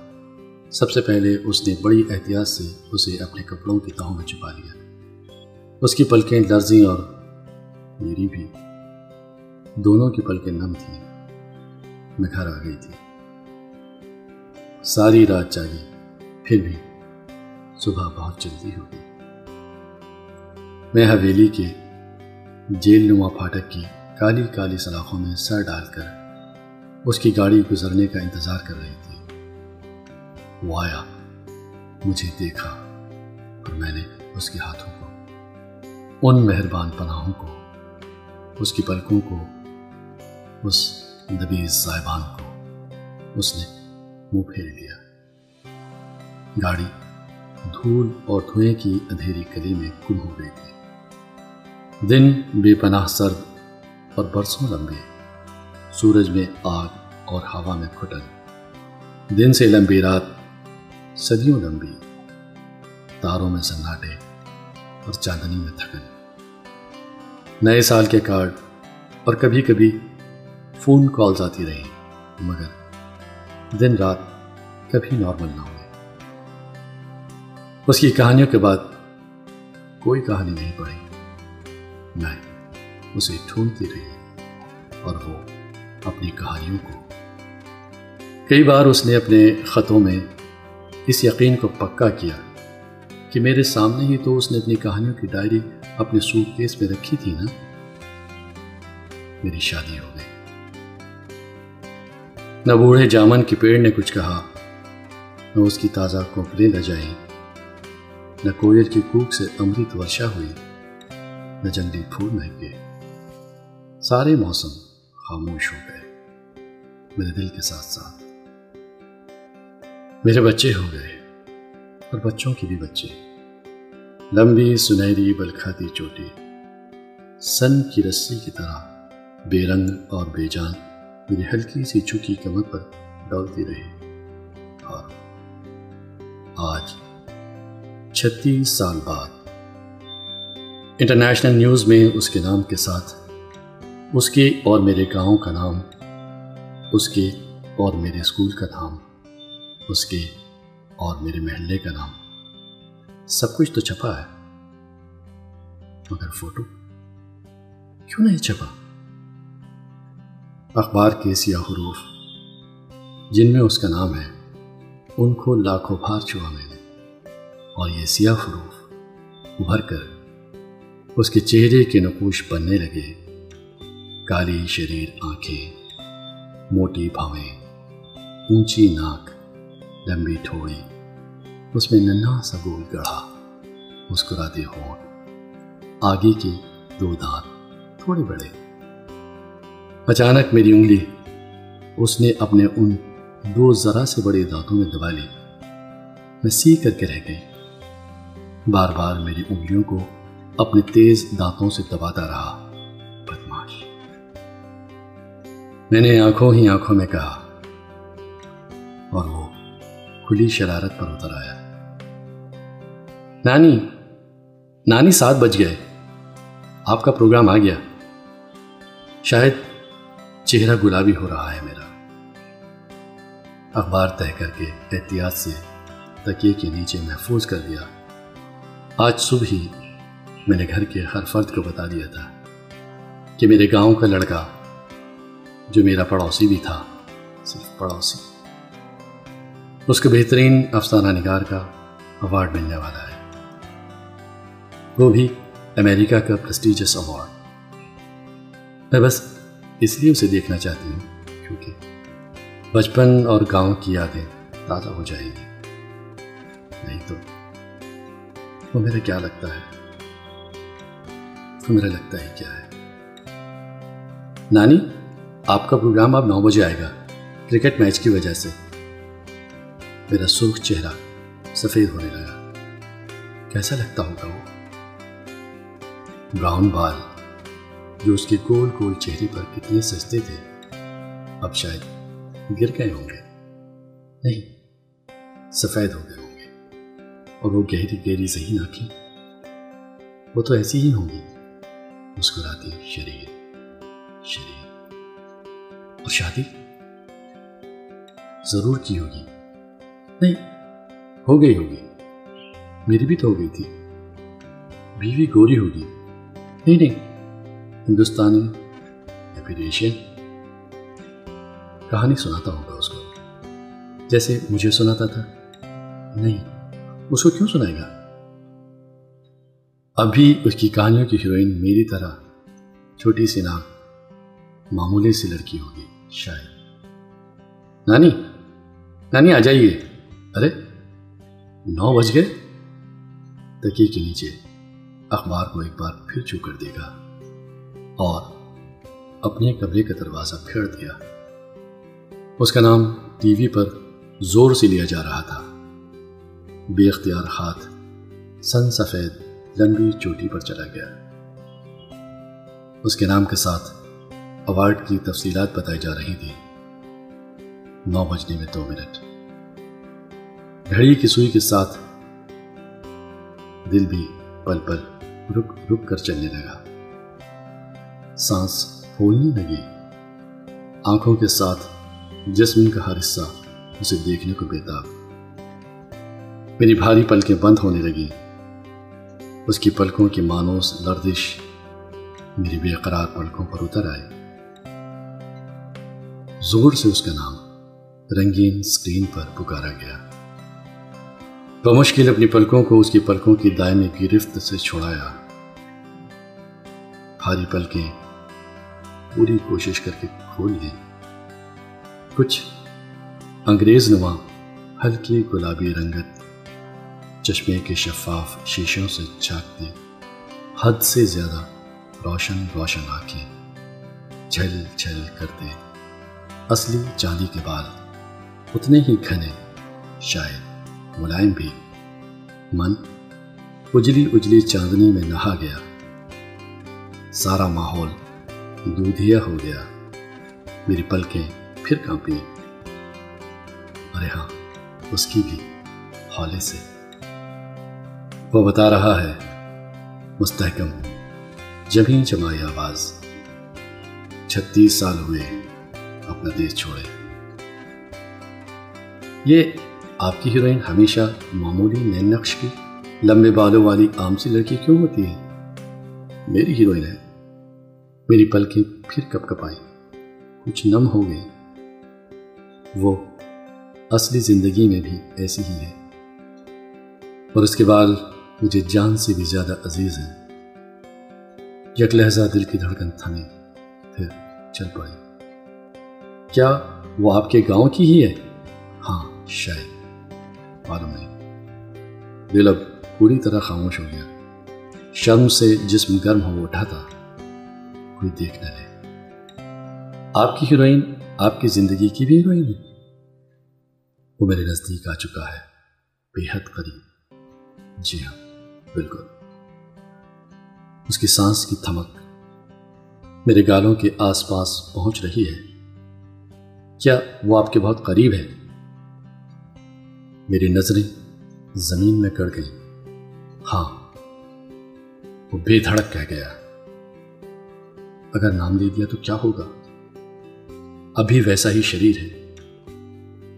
سب سے پہلے اس نے بڑی احتیاط سے اسے اپنے کپڑوں کی تہوں میں چھپا لیا۔ اس کی پلکیں لرزیں اور میری بھی۔ دونوں کی پلکیں نم تھیں میں گھر آ گئی تھی۔ ساری رات جاگی، پھر بھی صبح بہت جلدی ہو گئی۔ میں حویلی کے جیل نما پھاٹک کی کالی کالی سلاخوں میں سر ڈال کر اس کی گاڑی گزرنے کا انتظار کر رہی تھی۔ وہ آیا، مجھے دیکھا اور میں نے اس کے ہاتھوں کو، ان مہربان پناہوں کو، اس کی پلکوں کو اس دبیز صاحبان کو اس نے منہ پھیر لیا۔ گاڑی دھول اور دھوئیں کی اندھیری کلی میں گم ہو گئی تھی۔ دن بے پناہ سرد اور برسوں لمبے۔ سورج میں آگ اور ہوا میں کھٹن دن سے لمبی رات، صدیوں لمبی۔ تاروں میں سناٹے اور چاندنی میں تھکن۔ نئے سال کے کارڈ اور کبھی کبھی فون کالز آتی رہی، مگر دن رات کبھی نارمل نہ ہوئے اس کی کہانیوں کے بعد کوئی کہانی نہیں پڑی میں اسے ڈھونڈتی رہی اور وہ اپنی کہانیوں کو کئی بار اس نے اپنے خطوں میں اس یقین کو پکا کیا کہ میرے سامنے ہی تو اس نے اپنی کہانیوں کی ڈائری اپنے سوٹ کیس میں رکھی تھی نا۔ میری شادی ہو گئی۔ نہ بوڑھے جامن کے پیڑ نے کچھ کہا، نہ اس کی تازہ کوکلیں نہ جائیں، نہ کوئل کی کوک سے امرت ورشا ہوئی، نہ جنگلی پھول مہنگے سارے موسم خاموش ہو گئے، میرے دل کے ساتھ ساتھ۔ میرے بچے ہو گئے اور بچوں کی بھی بچے۔ لمبی سنہری بلکھاتی چوٹی، سن کی رسی کی طرح بے رنگ اور بے جان۔ میری ہلکی سی چکی کمر پر ڈولتی رہی اور ہاں، آج چھتیس سال بعد۔ انٹرنیشنل نیوز میں اس کے نام کے ساتھ اس کے اور میرے گاؤں کا نام، اس کے اور میرے اسکول کا نام، اس کے اور میرے محلے کا نام، سب کچھ تو چھپا ہے۔ مگر فوٹو؟ کیوں نہیں چھپا؟ اخبار کے سیاہ حروف، جن میں اس کا نام ہے، ان کو لاکھوں بھار چھوا میں نے۔ اور یہ سیاہ حروف ابھر کر اس کے چہرے کے نقوش بننے لگے۔ کالی شریر آنکھیں، موٹی بھاویں، اونچی ناک، لمبی ٹھوڑی، اس میں ننا سا گول گڑھا، مسکراتے ہونٹ آگے کے دو دانت تھوڑے بڑے۔ اچانک میری انگلی۔ اس نے اپنے ان دو ذرا سے بڑے دانتوں میں دبا لی۔ میں سی کر کے رہ گئی۔ بار بار میری انگلیوں کو اپنے تیز دانتوں سے دباتا رہا۔ بدماش میں نے آنکھوں ہی آنکھوں میں کہا۔ اور وہ کھلی شرارت پر اتر آیا۔ نانی نانی، سات بج گئے۔ آپ کا پروگرام آ گیا۔ شاید چہرہ گلابی ہو رہا ہے میرا۔ اخبار طے کر کے احتیاط سے تکیے کے نیچے محفوظ کر دیا۔ آج صبح ہی میں نے گھر کے ہر فرد کو بتا دیا تھا کہ میرے گاؤں کا لڑکا جو میرا پڑوسی بھی تھا، صرف پڑوسی، اس کو بہترین افسانہ نگار کا ایوارڈ ملنے والا ہے۔ وہ بھی امریکہ کا پرسٹیجس ایوارڈ میں بس اس لیے اسے دیکھنا چاہتی ہوں، کیونکہ بچپن اور گاؤں کی یادیں تازہ ہو جائیں گی۔ نہیں تو وہ میرا کیا لگتا ہے؟ وہ میرا لگتا ہے کیا ہے؟ نانی، آپ کا پروگرام اب نو بجے آئے گا۔ کرکٹ میچ کی وجہ سے میرا سرخ چہرہ سفید ہونے لگا۔ کیسا لگتا ہوگا وہ؟ براؤن بال۔ جو اس کے گول گول چہرے پر کتنے سستے تھے۔ اب شاید گر گئے ہوں گے۔ نہیں، سفید ہو گئے ہوں گے۔ اور وہ گہری گہری صحیح نہ وہ تو ایسی ہی ہوں گی۔ مسکراتی شریر شریر۔ اور شادی؟ ضرور کی ہوگی۔ نہیں، ہو گئی ہوگی۔ میری بھی تو ہو گئی تھی۔ بیوی گوری ہوگی۔ نہیں نہیں ہندوستانی یا پھر ایشین؟ کہانی سناتا ہوگا اس کو۔ جیسے مجھے سناتا تھا۔ نہیں، اس کو کیوں سنائے گا؟ ابھی اس کی کہانیوں کی ہیروئن میری طرح چھوٹی سی نام معمولی سی لڑکی ہوگی، شاید۔ نانی نانی آ جائیے۔ ارے، نو بج گئے۔ تکیے کے نیچے اخبار کو ایک بار پھر چو کر دے گا اور اپنے کمرے کا دروازہ پھیڑ دیا۔ اس کا نام ٹی وی پر زور سے لیا جا رہا تھا۔ بے اختیار ہاتھ سن سفید لمبی چوٹی پر چلا گیا۔ اس کے نام کے ساتھ اوارڈ کی تفصیلات بتائی جا رہی تھی نو بجنے میں دو منٹ۔ گھڑی کی سوئی کے ساتھ دل بھی پل پل رک رک کر چلنے لگا۔ سانس پھولنے لگی۔ آنکھوں کے ساتھ جسم کا ہر حصہ اسے دیکھنے کو بےتاب میری بھاری پلکیں بند ہونے لگی اس کی پلکوں کی مانوس لردش میری بے قرار پلکوں پر اتر آئی زور سے اس کا نام رنگین سکرین پر پکارا گیا۔ بمشکل اپنی پلکوں کو اس کی پلکوں کی دائمی گرفت سے چھوڑایا بھاری پلکیں پوری کوشش کر کے کھول لی کچھ انگریز نما ہلکی گلابی رنگت چشمے کے شفاف شیشوں سے جھانکتی حد سے زیادہ روشن روشن آنکھیں جھل جھل کرتے اصلی چاندی کے بال اتنے ہی گھنے، شاید ملائم بھی۔ من اجلی اجلی چاندنی میں نہا گیا۔ سارا ماحول دودھیا ہو گیا۔ میری پلکیں پھر کانپی ارے ہاں اس کی بھی ہولے سے۔ وہ بتا رہا ہے، مستحکم جمی جمائی آواز۔ چھتیس سال ہوئے اپنا دیش چھوڑے۔ یہ آپ کی ہیروئن ہمیشہ معمولی نین نقش کی لمبے بالوں والی عام سی لڑکی کیوں ہوتی ہے؟ میری ہیروئن ہے۔ میری پلکیں پھر کپ کپ آئی کچھ نم ہو گئی وہ اصلی زندگی میں بھی ایسی ہی ہے۔ اور اس کے بعد مجھے جان سے بھی زیادہ عزیز ہے یک لہجہ دل کی دھڑکن تھمی، پھر چل پڑی۔ کیا وہ آپ کے گاؤں کی ہی ہے؟ ہاں شاید۔ معلوم نہیں۔ دل اب پوری طرح خاموش ہو گیا۔ شرم سے جسم گرم ہو اٹھا تھا۔ کوئی دیکھ نہ لے آپ کی ہیروئن آپ کی زندگی کی بھی ہیروئن ہے۔ وہ میرے نزدیک آ چکا ہے۔ بے حد قریب۔ جی ہاں بالکل۔ اس کی سانس کی تھمک میرے گالوں کے آس پاس پہنچ رہی ہے۔ کیا وہ آپ کے بہت قریب ہے میری نظریں زمین میں کڑ گئی ہاں وہ بے دھڑک کہہ گیا۔ اگر نام دے دیا تو کیا ہوگا؟ ابھی ویسا ہی شریر ہے۔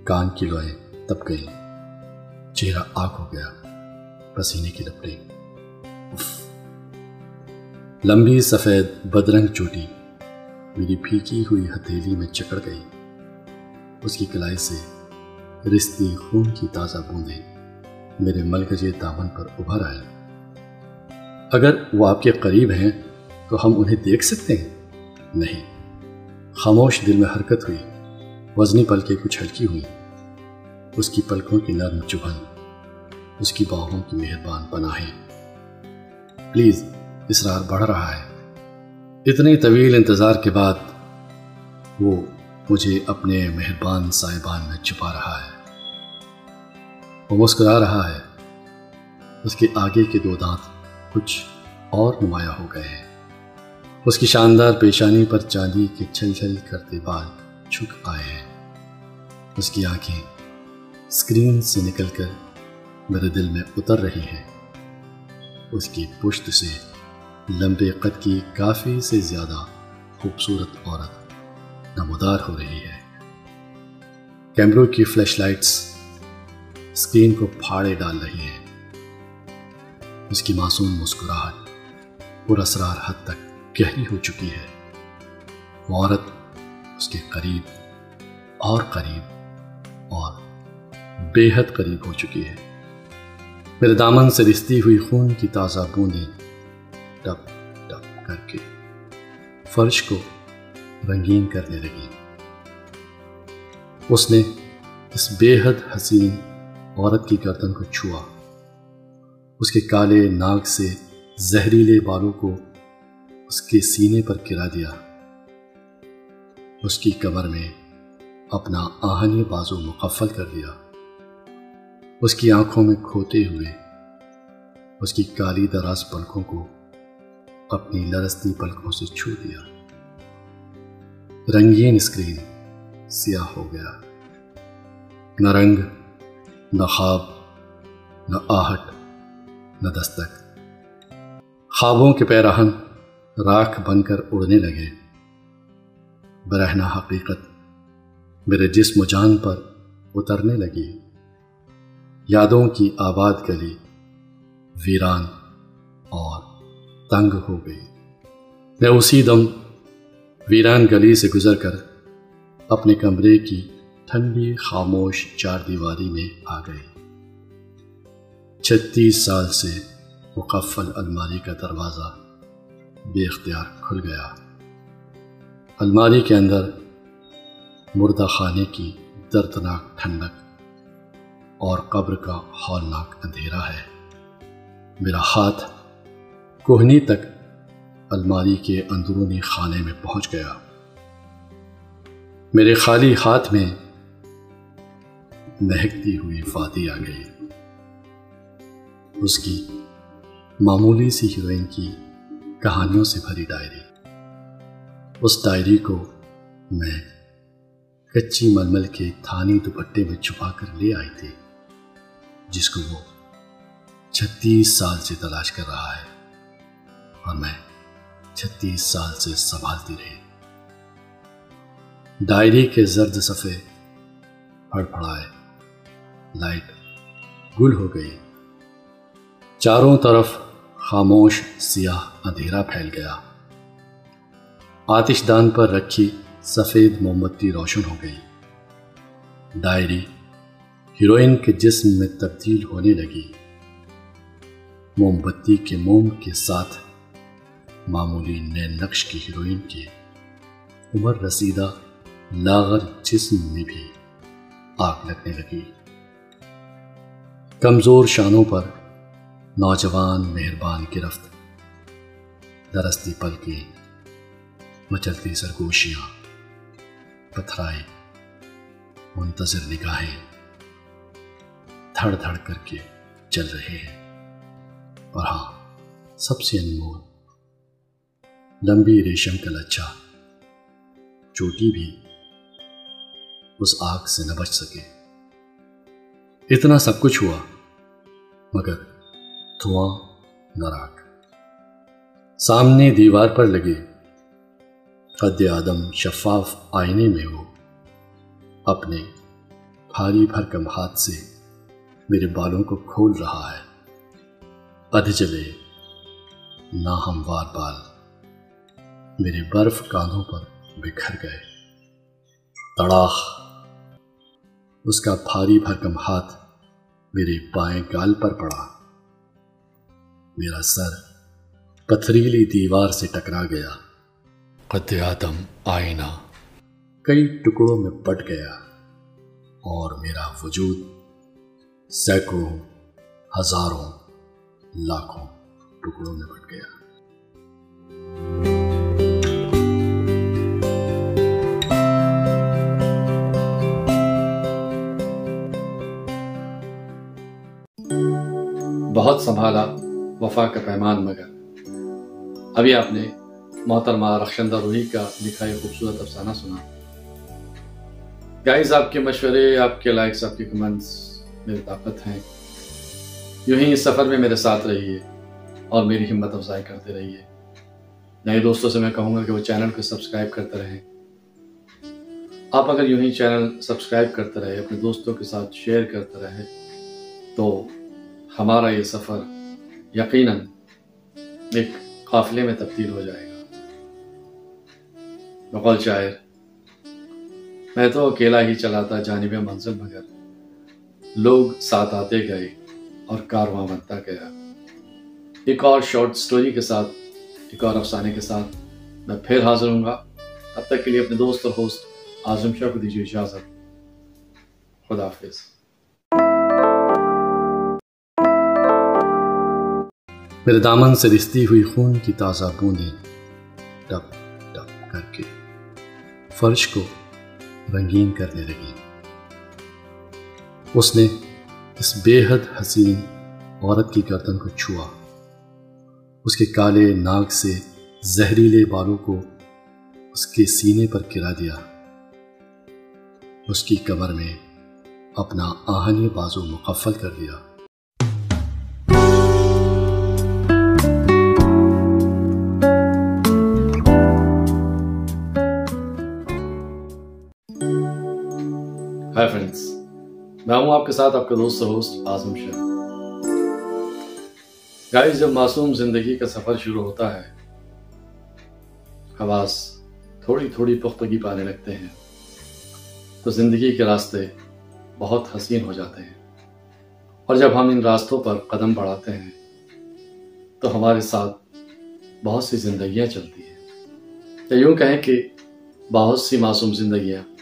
کان کی لوئے تب گئی چہرہ آگ ہو گیا۔ پسینے کی لپٹیں لمبی سفید بدرنگ چوٹی میری پھیکی ہوئی ہتھیلی میں چکڑ گئی۔ اس کی کلائی سے رشتی خون کی تازہ بوندیں میرے ملکجے دامن پر ابھر آئے اگر وہ آپ کے قریب ہیں تو ہم انہیں دیکھ سکتے ہیں؟ نہیں۔ خاموش دل میں حرکت ہوئی۔ وزنی پلکیں کچھ ہلکی ہوئی اس کی پلکوں کی نرم چبھن اس کی باہوں کی مہربان پناہیں۔ پلیز اسرار بڑھ رہا ہے۔ اتنے طویل انتظار کے بعد وہ مجھے اپنے مہربان صاحبان میں چھپا رہا ہے۔ وہ مسکرا رہا ہے۔ اس کے آگے کے دو دانت کچھ اور نمایاں ہو گئے ہیں۔ اس کی شاندار پیشانی پر چاندی کے چھل چھل کرتے بال چھک آئے ہیں۔ اس کی آنکھیں اسکرین سے نکل کر میرے دل میں اتر رہی ہیں۔ اس کی پشت سے لمبے قد کی کافی سے زیادہ خوبصورت عورت نمودار ہو رہی ہے۔ کیمروں کی فلیش لائٹس اسکرین کو پھاڑے ڈال رہی ہے اس کی معصوم مسکراہٹ پر اسرار حد تک گہری ہو چکی ہے۔ وہ عورت اس کے قریب اور قریب اور بے حد قریب ہو چکی ہے۔ میرے دامن سے رستی ہوئی خون کی تازہ بوندیں ٹپ ٹپ کر کے فرش کو رنگین کرنے لگی اس نے اس بے حد حسین عورت کی گردن کو چھوا۔ اس کے کالے ناک سے زہریلے بالوں کو اس کے سینے پر گرا دیا۔ اس کی کمر میں اپنا آہنی بازو مقفل کر دیا۔ اس کی آنکھوں میں کھوتے ہوئے اس کی کالی دراز پلکوں کو اپنی لرستی پلکوں سے چھو دیا۔ رنگین اسکرین سیاہ ہو گیا۔ نہ رنگ، نہ خواب، نہ آہٹ، نہ دستک۔ خوابوں کے پیراہن راکھ بن کر اڑنے لگے۔ برہنا حقیقت میرے جسم و جان پر اترنے لگی۔ یادوں کی آباد گلی ویران اور تنگ ہو گئی۔ میں اسی دم ویران گلی سے گزر کر اپنے کمرے کی ٹھنڈی خاموش چار دیواری میں آ گئی۔ چھتیس سال سے مقفل الماری کا دروازہ بے اختیار کھل گیا۔ الماری کے اندر مردہ خانے کی دردناک ٹھنڈک اور قبر کا ہولناک اندھیرا ہے۔ میرا ہاتھ کوہنی تک الماری کے اندرونی خانے میں پہنچ گیا۔ میرے خالی ہاتھ میں مہکتی ہوئی فاتح آ گئی۔ اس کی معمولی سی ہیروئن کی کہانیوں سے بھری ڈائری۔ اس ڈائری کو میں کچی ململ کے تھانی دوپٹے میں چھپا کر لے آئی تھی، جس کو وہ چھتیس سال سے تلاش کر رہا ہے اور میں چھتیس سال سے سنبھالتی رہی۔ ڈائری کے زرد صفحے پھڑ پھڑائے، لائٹ گل ہو گئی۔ چاروں طرف خاموش، سیاہ اندھیرا پھیل گیا۔ آتش دان پر رکھی سفید مومبتی روشن ہو گئی۔ ڈائری ہیروئن کے جسم میں تبدیل ہونے لگی۔ موم بتی کے موم کے ساتھ معمولی نئے نقش کی ہیروئن کی عمر رسیدہ لاغر جسم میں بھی آگ لگنے لگی۔ کمزور شانوں پر نوجوان مہربان گرفت درستی پل مچلتی سرگوشیاں، پتھرائے، منتظر نگاہیں دھڑ دھڑ کر کے چل رہے ہیں۔ اور ہاں سب سے انمول، لمبی ریشم کا لچھا، چوٹی بھی اس آگ سے نہ بچ سکے۔ اتنا سب کچھ ہوا، مگر دھواں نہ راک سامنے دیوار پر لگے۔ قد آدم شفاف آئینے میں وہ اپنے بھاری بھرکم ہاتھ سے میرے بالوں کو کھول رہا ہے۔ ادھ چلے۔ نہ ہموار بال میرے برف کاندھوں پر بکھر گئے۔ تڑاخ۔ اس کا بھاری بھرکم ہاتھ میرے بائیں گال پر پڑا۔ میرا سر پتھریلی دیوار سے ٹکرا گیا۔ قد آدم آئینہ۔ کئی ٹکڑوں میں پٹ گیا اور میرا وجود سینکڑوں، ہزاروں، لاکھوں ٹکڑوں میں پٹ گیا۔ بہت سنبھالا، وفا کا پیمان مگر۔ ابھی آپ نے محترمہ رخشندہ روحی کا لکھا یہ خوبصورت افسانہ سنا۔ گائز آپ کے مشورے، آپ کے لائکس آپ کے کمنٹس میری طاقت ہیں۔ یوں ہی اس سفر میں میرے ساتھ رہیے اور میری ہمت افزائی کرتے رہیے۔ نئے دوستوں سے میں کہوں گا کہ وہ چینل کو سبسکرائب کرتے رہیں۔ آپ اگر یوں ہی چینل سبسکرائب کرتے رہے، اپنے دوستوں کے ساتھ شیئر کرتے رہے، تو ہمارا یہ سفر یقیناً ایک قافلے میں تبدیل ہو جائے گا۔ بقول شاعر، میں تو اکیلا ہی چلاتا جانب منزل مگر لوگ ساتھ آتے گئے اور کارواں بنتا گیا۔ ایک اور شارٹ سٹوری کے ساتھ، ایک اور افسانے کے ساتھ میں پھر حاضر ہوں گا۔ اب تک کے لیے اپنے دوست اور ہوسٹ آزم شاہ کو دیجیے اجازت۔ خدا حافظ۔ میرے دامن سے رستی ہوئی خون کی تازہ بوندیں ٹپ ٹپ کر کے فرش کو رنگین کرنے لگی اس نے اس بے حد حسین عورت کی گردن کو چھوا۔ اس کے کالے ناک سے زہریلے بالوں کو اس کے سینے پر گرا دیا۔ اس کی کمر میں اپنا آہنی بازو مقفل کر دیا۔ ہائی فرینڈس میں ہوں آپ کے ساتھ آپ کا دوست ہوسٹ آزم شاہ۔ گائز جب معصوم زندگی کا سفر شروع ہوتا ہے، حواس تھوڑی تھوڑی پختگی پانے لگتے ہیں۔ تو زندگی کے راستے بہت حسین ہو جاتے ہیں۔ اور جب ہم ان راستوں پر قدم بڑھاتے ہیں، تو ہمارے ساتھ بہت سی زندگیاں چلتی ہیں۔ یا یوں کہیں کہ بہت سی معصوم زندگیاں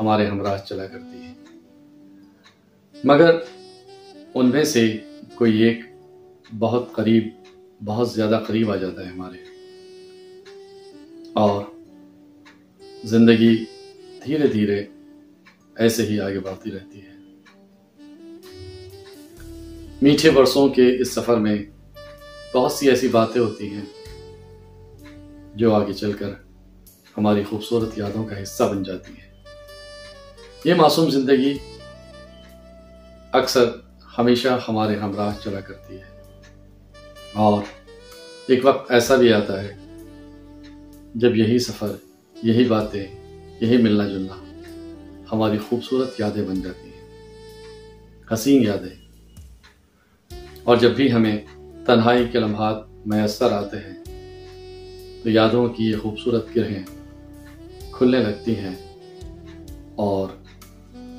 ہمارے ہمراہ چلا کرتی ہیں مگر ان میں سے کوئی ایک بہت قریب، بہت زیادہ قریب آ جاتا ہے ہمارے۔ اور زندگی دھیرے دھیرے ایسے ہی آگے بڑھتی رہتی ہے۔ میٹھے برسوں کے اس سفر میں بہت سی ایسی باتیں ہوتی ہیں جو آگے چل کر ہماری خوبصورت یادوں کا حصہ بن جاتی ہیں۔ یہ معصوم زندگی اکثر ہمیشہ ہمارے ہمراہ چلا کرتی ہے۔ اور ایک وقت ایسا بھی آتا ہے جب یہی سفر، یہی باتیں، یہی ملنا جلنا ہماری خوبصورت یادیں بن جاتی ہیں، حسین یادیں۔ اور جب بھی ہمیں تنہائی کے لمحات میسر آتے ہیں تو یادوں کی یہ خوبصورت گرہیں کھلنے لگتی ہیں اور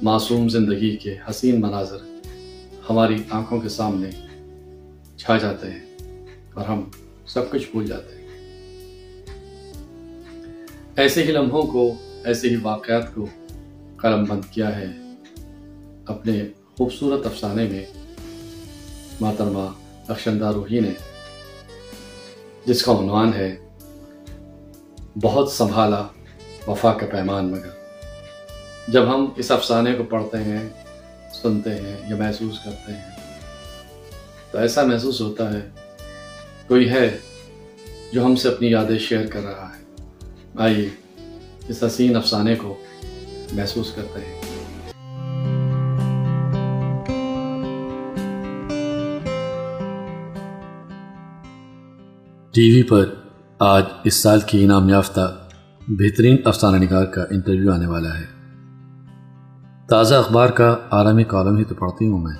معصوم زندگی کے حسین مناظر ہماری آنکھوں کے سامنے چھا جاتے ہیں اور ہم سب کچھ بھول جاتے ہیں۔ ایسے ہی لمحوں کو، ایسے ہی واقعات کو قلم بند کیا ہے اپنے خوبصورت افسانے میں محترمہ اکشندہ روحی نے، جس کا عنوان ہے، بہت سنبھالا وفا کا پیمان مگر۔ جب ہم اس افسانے کو پڑھتے ہیں، سنتے ہیں یا محسوس کرتے ہیں، تو ایسا محسوس ہوتا ہے، کوئی ہے جو ہم سے اپنی یادیں شیئر کر رہا ہے۔ آئیے اس حسین افسانے کو محسوس کرتے ہیں۔ ٹی وی پر آج اس سال کی انعام یافتہ بہترین افسانہ نگار کا انٹرویو آنے والا ہے۔ تازہ اخبار کا عالمی کالم ہی تو پڑھتی ہوں میں۔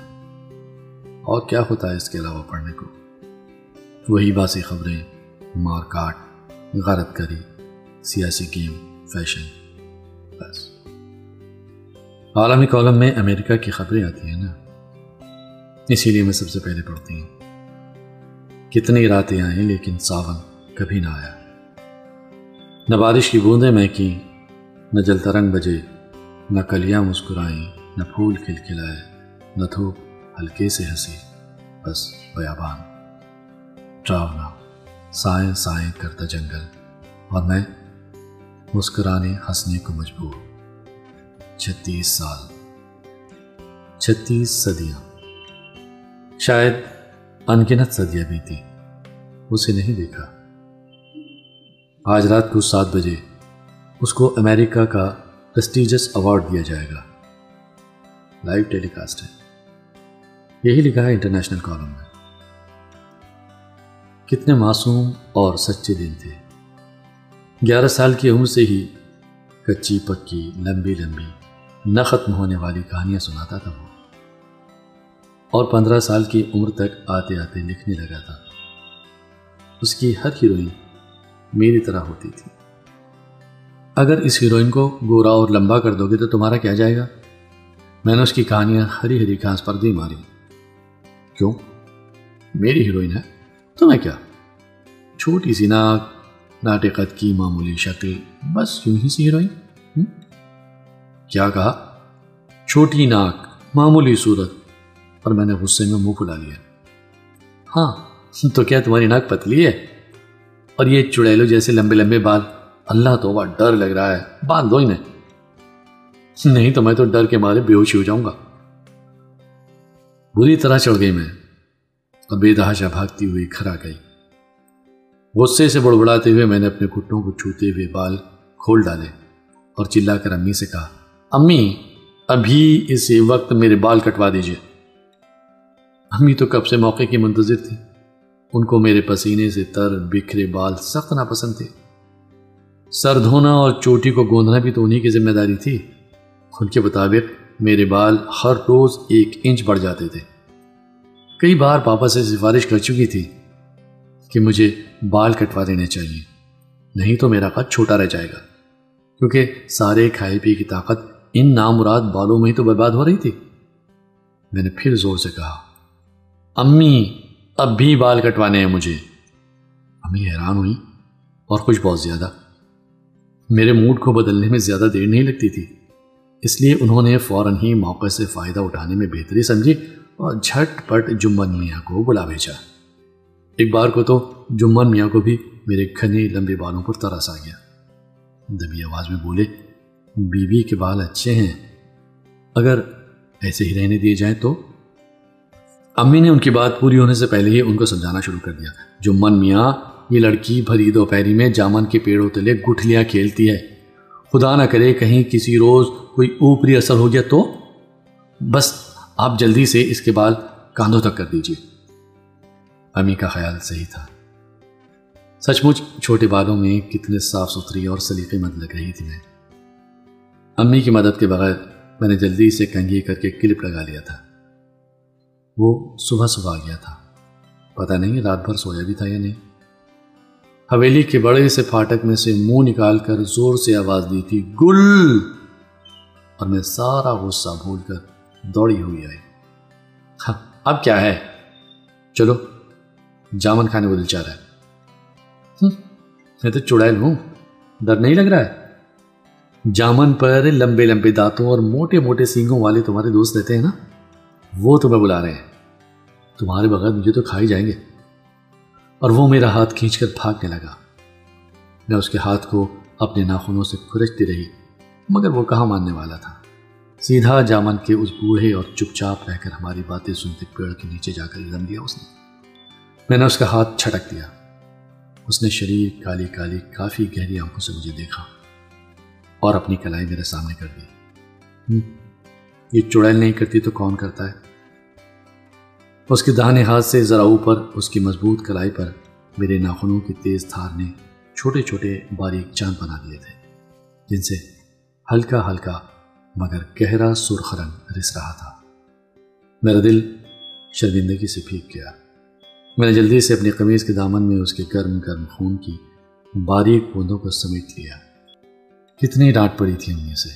اور کیا ہوتا ہے اس کے علاوہ پڑھنے کو؟ وہی باسی خبریں، مار کاٹ، غارت کری، سیاسی گیم، فیشن، بس۔ عالمی کالم میں امریکہ کی خبریں آتی ہیں نا۔ اسی لیے میں سب سے پہلے پڑھتی ہوں۔ کتنی راتیں آئیں لیکن ساون کبھی نہ آیا۔ نہ بارش کی بوندیں میں کی نہ جلتا رنگ بجے۔ نہ کلیاں مسکرائیں، نہ پھول کھل کھلائے نہ دھوپ ہلکے سے ہنسی، بس بیابان۔ ٹراونا سائیں سائیں کرتا جنگل، اور میں مسکرانے ہنسنے کو مجبور۔ چھتیس سال۔ چھتیس صدیاں۔ شاید انگنت صدیاں بھی اسے نہیں دیکھا۔ آج رات کو سات بجے، اس کو امریکہ کا پرسٹیجس ایوارڈ دیا جائے گا۔ لائیو ٹیلی کاسٹ ہے۔ یہی لکھا ہے انٹرنیشنل کالم میں۔ کتنے معصوم اور سچے دن تھے۔ گیارہ سال کی عمر سے ہی کچی پکی لمبی لمبی نہ ختم ہونے والی کہانیاں سناتا تھا وہ۔ اور پندرہ سال کی عمر تک آتے آتے لکھنے لگا تھا۔ اس کی ہر ہیروئن میری طرح ہوتی تھی۔ اگر اس ہیروئن کو گورا اور لمبا کر دو گے تو تمہارا کیا جائے گا؟ میں نے اس کی کہانیاں ہری ہری گھاس پر دی ماری۔ کیوں؟ میری ہیروئن ہے تو میں کیا؟ چھوٹی سی ناک ناٹقت کی معمولی شکل، بس یوں ہی سی ہیروئن۔ کیا کہا؟ چھوٹی ناک، معمولی صورت اور میں نے غصے میں منہ پھلا لیا۔ ہاں تو کیا تمہاری ناک پتلی ہے؟ اور یہ چڑیلو جیسے لمبے لمبے بال اللہ تو ڈر لگ رہا ہے، باندھ دو انہیں۔ نہیں تو میں تو ڈر کے مارے بے ہوشی ہو جاؤں گا۔ بری طرح چڑھ گئی میں۔ اور بے دہاشا بھاگتی ہوئی کھرا گئی۔ غصے سے بڑبڑاتے ہوئے میں نے اپنے گھٹنوں کو چھوتے ہوئے بال کھول ڈالے اور چلا کر امی سے کہا، امی، ابھی اس وقت میرے بال کٹوا دیجیے امی تو کب سے موقع کی منتظر تھی ان کو میرے پسینے سے تر، بکھرے بال سخت ناپسند تھے۔ سر دھونا اور چوٹی کو گوندنا بھی تو انہی کی ذمہ داری تھی۔ ان کے مطابق میرے بال ہر روز ایک انچ بڑھ جاتے تھے۔ کئی بار پاپا سے سفارش کر چکی تھی کہ مجھے بال کٹوا دینے چاہیے۔ نہیں تو میرا قد چھوٹا رہ جائے گا۔ کیونکہ سارے کھائے پی کی طاقت ان نامراد بالوں میں ہی تو برباد ہو رہی تھی۔ میں نے پھر زور سے کہا، امی، اب بھی بال کٹوانے ہیں مجھے۔ امی حیران ہوئی اور کچھ بہت زیادہ۔ میرے موڈ کو بدلنے میں زیادہ دیر نہیں لگتی تھی۔ اس لیے انہوں نے فوراً ہی موقع سے فائدہ اٹھانے میں بہتری سمجھی اور جھٹ پٹ جمن میاں کو بلا بھیجا۔ ایک بار کو تو جمن میاں کو بھی میرے گھنے لمبے بالوں پر ترس آ گیا۔ دبی آواز میں بولے بی بی کے بال اچھے ہیں۔ اگر ایسے ہی رہنے دیے جائیں تو؟ امی نے ان کی بات پوری ہونے سے پہلے ہی ان کو سمجھانا شروع کر دیا۔ جمن میاں یہ لڑکی بھری دوپہری میں جامن کے پیڑوں تلے گٹھلیاں کھیلتی ہے۔ خدا نہ کرے کہیں کسی روز کوئی اوپری اثر ہو گیا تو؟ بس آپ جلدی سے اس کے بال کاندھوں تک کر دیجیے امی کا خیال صحیح تھا۔ سچ مچ چھوٹے بالوں میں کتنے صاف ستھری اور سلیقے مند لگ رہی تھی میں۔ امی کی مدد کے بغیر میں نے جلدی سے کنگھی کر کے کلپ لگا لیا تھا۔ وہ صبح صبح آ گیا تھا۔ پتہ نہیں رات بھر سویا بھی تھا یا نہیں۔ حویلی کے بڑے سے پھاٹک میں سے منہ نکال کر زور سے آواز دی تھی، گل! اور میں سارا غصہ بھول کر دوڑی ہوئی آئی۔ ہاں اب کیا ہے؟ چلو، جامن کھانے کو دل چاہ رہا ہے۔ میں تو چڑیل ہوں، ڈر نہیں لگ رہا ہے؟ جامن پر لمبے لمبے دانتوں اور موٹے موٹے سینگوں والے تمہارے دوست رہتے ہیں نا؟ وہ تمہیں بلا رہے ہیں۔ تمہارے بغیر مجھے تو کھائی جائیں گے۔ اور وہ میرا ہاتھ کھینچ کر بھاگنے لگا۔ میں اس کے ہاتھ کو اپنے ناخنوں سے کھرچتی رہی، مگر وہ کہاں ماننے والا تھا؟ سیدھا جامن کے اس بوڑھے اور چپ چاپ رہ کر ہماری باتیں سنتے پیڑ کے نیچے جا کر لم دیا اس نے۔ میں نے اس کا ہاتھ چھٹک دیا۔ اس نے شریر کالی کالی کافی گہری آنکھوں سے مجھے دیکھا اور اپنی کلائی میرے سامنے کر دی۔ یہ چڑیل نہیں کرتی تو کون کرتا ہے؟ اس کے دہانے ہاتھ سے ذرا اوپر، اس کی مضبوط کلائی پر میرے ناخنوں کی تیز تھار نے چھوٹے چھوٹے باریک چاند بنا دیے تھے، جن سے ہلکا ہلکا مگر گہرا سرخ رنگ رس رہا تھا۔ میرا دل شرمندگی سے پھیک گیا۔ میں نے جلدی سے اپنی قمیض کے دامن میں اس کے گرم گرم خون کی باریک بوندوں کو سمیٹ لیا۔ کتنی ڈانٹ پڑی تھی ان میں سے۔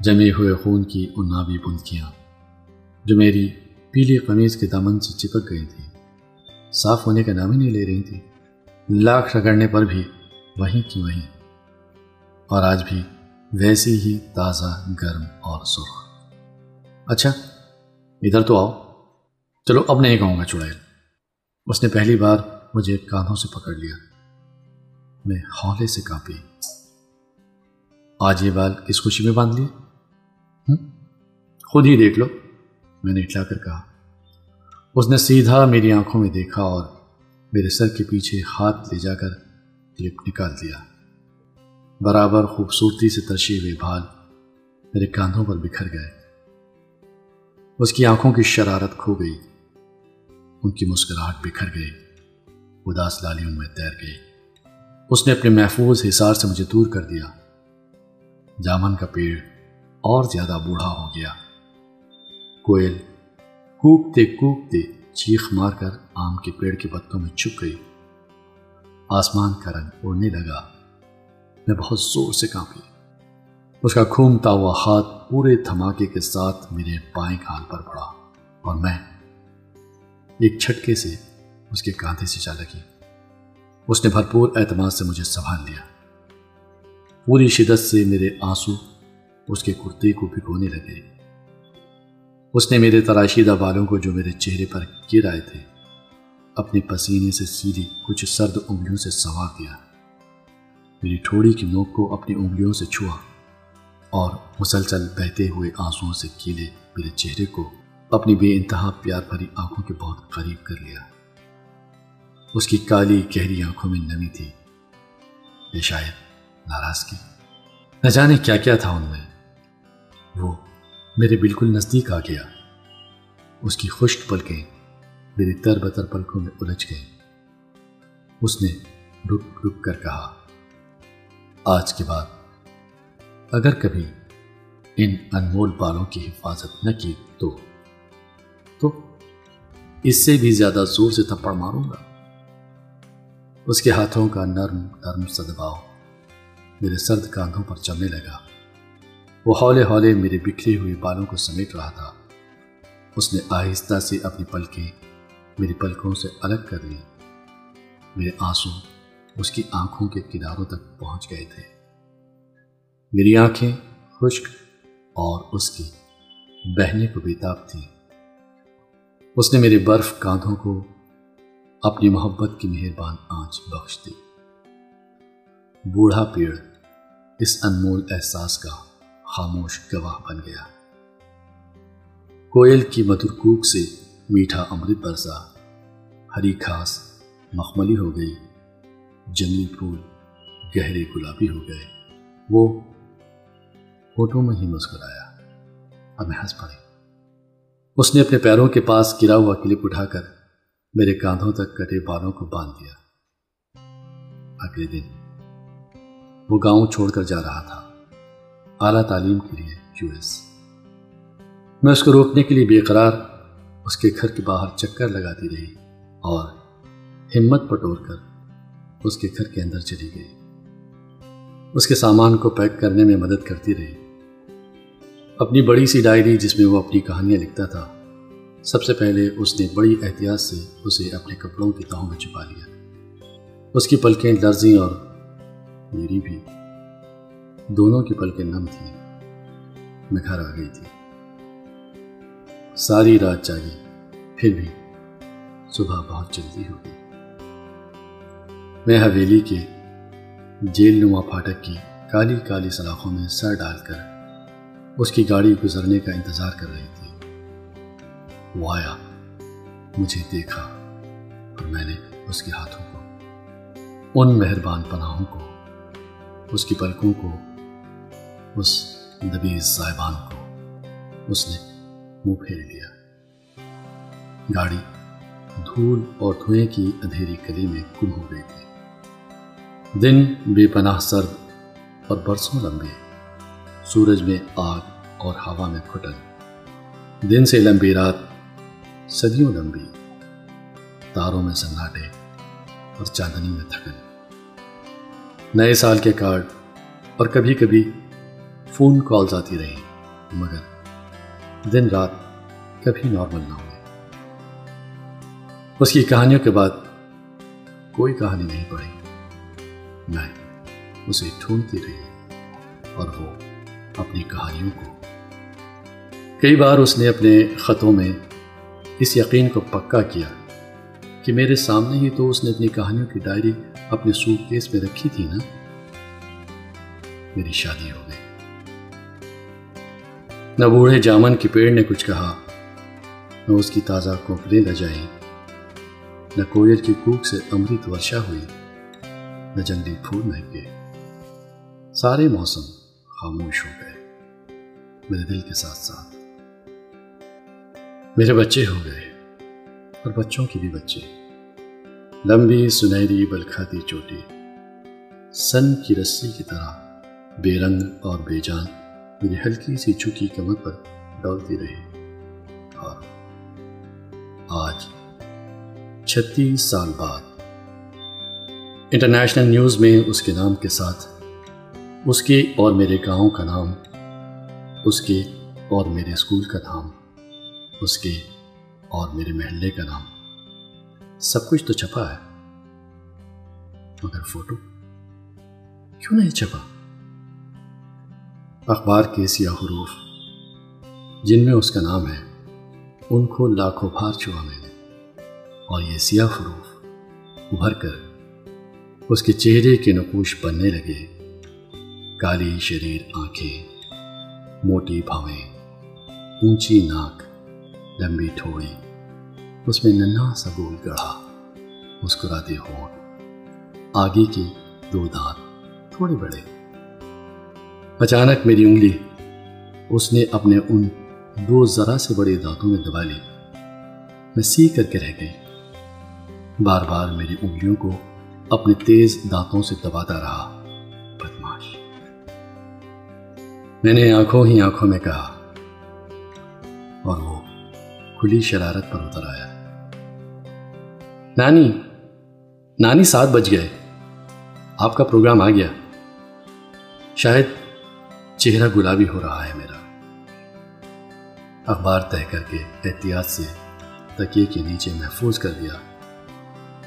جمے ہوئے خون کی ان نابی بندکیاں، جو میری پیلی قمیض کے دامن سے چپک گئی تھی۔ صاف ہونے کا نام ہی نہیں لے رہی تھی۔ لاکھ رگڑنے پر بھی وہیں کی وہیں۔ اور آج بھی ویسی ہی تازہ، گرم اور سرخ۔ اچھا ادھر تو آؤ۔ چلو، اب نہیں کہوں گا، چڑیل۔ اس نے پہلی بار مجھے کانوں سے پکڑ لیا۔ میں ہولے سے کانپی۔ آج یہ بال کس خوشی میں باندھ لیے خود ہی دیکھ لو۔ میں نے اٹلا کر کہا۔ اس نے سیدھا میری آنکھوں میں دیکھا اور میرے سر کے پیچھے ہاتھ لے جا کر کلپ نکال دیا۔ برابر خوبصورتی سے ترشے ہوئے بھال میرے کاندھوں پر بکھر گئے۔ اس کی آنکھوں کی شرارت کھو گئی۔ ان کی مسکراہٹ بکھر گئی۔ اداس لالیوں میں تیر گئی۔ اس نے اپنے محفوظ حصار سے مجھے دور کر دیا۔ جامن کا پیڑ اور زیادہ بوڑھا ہو گیا۔ کوئل۔ کوکتے کوکتے چیخ مار کر آم کے پیڑ کے پتوں میں چھپ گئی۔ آسمان کا رنگ اڑنے لگا۔ میں بہت زور سے کانپی۔ اس کا گھومتا ہوا ہاتھ پورے دھماکے کے ساتھ میرے پائیں کھال پر پڑا اور میں ایک چھٹکے سے اس کے کاندھے سے چا لگی۔ اس نے بھرپور اعتماد سے مجھے سنبھال لیا۔ پوری شدت سے میرے آنسو اس کے کرتے کو بھگونے لگے۔ اس نے میرے تراشیدہ بالوں کو جو میرے چہرے پر گر آئے تھے، اپنے پسینے سے سیدھی کچھ سرد انگلیوں سے سوار دیا میری ٹھوڑی کی نوک کو اپنی انگلیوں سے چھوا اور مسلسل بہتے ہوئے آنسوؤں سے کیلے میرے چہرے کو اپنی بے انتہا پیار بھری آنکھوں کے بہت قریب کر لیا۔ اس کی کالی گہری آنکھوں میں نمی تھی یہ شاید ناراضگی۔ نہ جانے کیا کیا تھا ان میں وہ میرے بالکل نزدیک آ گیا۔ اس کی خشک پلکیں میری تر بتر پلکوں میں الجھ گئی اس نے رک رک کر کہا، آج کے بعد اگر کبھی ان انمول بالوں کی حفاظت نہ کی تو تو اس سے بھی زیادہ زور سے تھپڑ ماروں گا۔ اس کے ہاتھوں کا نرم نرم سدباؤ میرے سرد کاندھوں پر چلنے لگا۔ وہ ہولے ہولے میرے بکھرے ہوئے بالوں کو سمیٹ رہا تھا۔ اس نے آہستہ سے اپنی پلکیں میری پلکوں سے الگ کر لی میرے آنسو اس کی آنکھوں کے کناروں تک پہنچ گئے تھے۔ میری آنکھیں خشک اور اس کی بہنے کو بےتاب تھی اس نے میرے برف کاندھوں کو اپنی محبت کی مہربان آنچ بخش دی۔ بوڑھا پیڑ اس انمول احساس کا خاموش گواہ بن گیا۔ کوئل کی مدر کوک سے میٹھا امرت برسا، ہری گھاس مخملی ہو گئی جنگلی پھول گہرے گلابی ہو گئے۔ وہ ہوٹوں میں ہی مسکرایا۔ اب میں ہنس پڑی۔ اس نے اپنے پیروں کے پاس گرا ہوا کلپ اٹھا کر میرے کاندھوں تک کٹے بالوں کو باندھ دیا۔ اگلے دن وہ گاؤں چھوڑ کر جا رہا تھا۔ اعلیٰ تعلیم کے لیے یو ایس۔ میں اس کو روکنے کے لیے بے قرار اس کے گھر کے باہر چکر لگاتی رہی اور ہمت پٹور کر اس کے گھر کے اندر چلی گئی۔ اس کے سامان کو پیک کرنے میں مدد کرتی رہی۔ اپنی بڑی سی ڈائری جس میں وہ اپنی کہانیاں لکھتا تھا، سب سے پہلے اس نے بڑی احتیاط سے اسے اپنے کپڑوں کی تہوں میں چھپا لیا۔ اس کی پلکیں لرزیں اور میری بھی۔ دونوں کی پلکیں نم تھیں میں گھر آ گئی تھی۔ ساری رات جاگی، پھر بھی صبح بہت جلدی ہو گئی۔ میں حویلی کے جیل نما پھاٹک کی کالی کالی سلاخوں میں سر ڈال کر اس کی گاڑی گزرنے کا انتظار کر رہی تھی۔ وہ آیا، مجھے دیکھا اور میں نے اس کے ہاتھوں کو، ان مہربان پناہوں کو، اس کی پلکوں کو اس دبیز صاحبان کو اس نے منہ پھیر لیا۔ گاڑی دھول اور دھوئیں کی اندھیری کلی میں گم ہو گئی تھی۔ دن بے پناہ سرد اور برسوں لمبے۔ سورج میں آگ اور ہوا میں کھٹن دن سے لمبی رات، صدیوں لمبی۔ تاروں میں سناٹے اور چاندنی میں تھکن۔ نئے سال کے کارڈ اور کبھی کبھی فون کالز آتی رہی، مگر دن رات کبھی نارمل نہ ہوئے اس کی کہانیوں کے بعد کوئی کہانی نہیں پڑی میں اسے ڈھونڈتی رہی اور وہ اپنی کہانیوں کو کئی بار اس نے اپنے خطوں میں اس یقین کو پکا کیا کہ میرے سامنے ہی تو اس نے اپنی کہانیوں کی ڈائری اپنے سوٹ کیس میں رکھی تھی نا۔ میری شادی ہو نہ بوڑھے جامن کے پیڑ نے کچھ کہا، نہ اس کی تازہ کوپلیں لجائی نہ کوئل کی کوک سے امرت ورشا ہوئی، نہ جنگلی پھول مہنگے سارے موسم خاموش ہو گئے، میرے دل کے ساتھ ساتھ۔ میرے بچے ہو گئے، اور بچوں کی بھی بچے۔ لمبی سنہری بلکھاتی چوٹی، سن کی رسی کی طرح، بے رنگ اور بے جان۔ میری ہلکی سی جھکی کمر پر ڈولتی رہی اور ہاں، آج چھتیس سال بعد۔ انٹرنیشنل نیوز میں اس کے نام کے ساتھ اس کے اور میرے گاؤں کا نام، اس کے اور میرے اسکول کا نام، اس کے اور میرے محلے کا نام، سب کچھ تو چھپا ہے۔ مگر فوٹو کیوں نہیں چھپا؟ اخبار کے سیاہ حروف، جن میں اس کا نام ہے، ان کو لاکھوں بھار چھوا میں نے۔ اور یہ سیاہ حروف ابھر کر اس کے چہرے کے نقوش بننے لگے۔ کالی شریر آنکھیں، موٹی بھاویں، اونچی ناک، لمبی ٹھوڑی اس میں ننا سا گول گڑھا، مسکراتے ہونٹ آگے کے دو دانت تھوڑے بڑے۔ اچانک میری انگلی، اس نے اپنے ان دو ذرا سے بڑے دانتوں میں دبا لی۔ میں سی کر کے رہ گئی۔ بار بار میری انگلیوں کو اپنے تیز دانتوں سے دباتا رہا۔ بدماش میں نے آنکھوں ہی آنکھوں میں کہا۔ اور وہ کھلی شرارت پر اتر آیا۔ نانی نانی، سات بج گئے۔ آپ کا پروگرام آ گیا۔ شاید چہرہ گلابی ہو رہا ہے میرا۔ اخبار طے کر کے احتیاط سے تکیے کے نیچے محفوظ کر دیا۔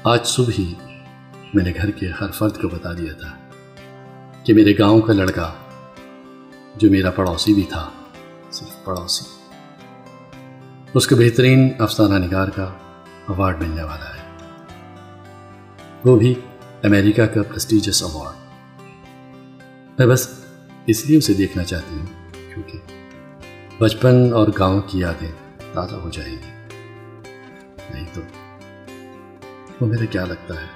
آج صبح ہی میں نے گھر کے ہر فرد کو بتا دیا تھا کہ میرے گاؤں کا لڑکا جو میرا پڑوسی بھی تھا، صرف پڑوسی، اس کو بہترین افسانہ نگار کا ایوارڈ ملنے والا ہے۔ وہ بھی امریکہ کا پرسٹیجس ایوارڈ میں بس اس لیے اسے دیکھنا چاہتی ہوں، کیونکہ بچپن اور گاؤں کی یادیں تازہ ہو جائیں گی۔ نہیں تو وہ میرا کیا لگتا ہے؟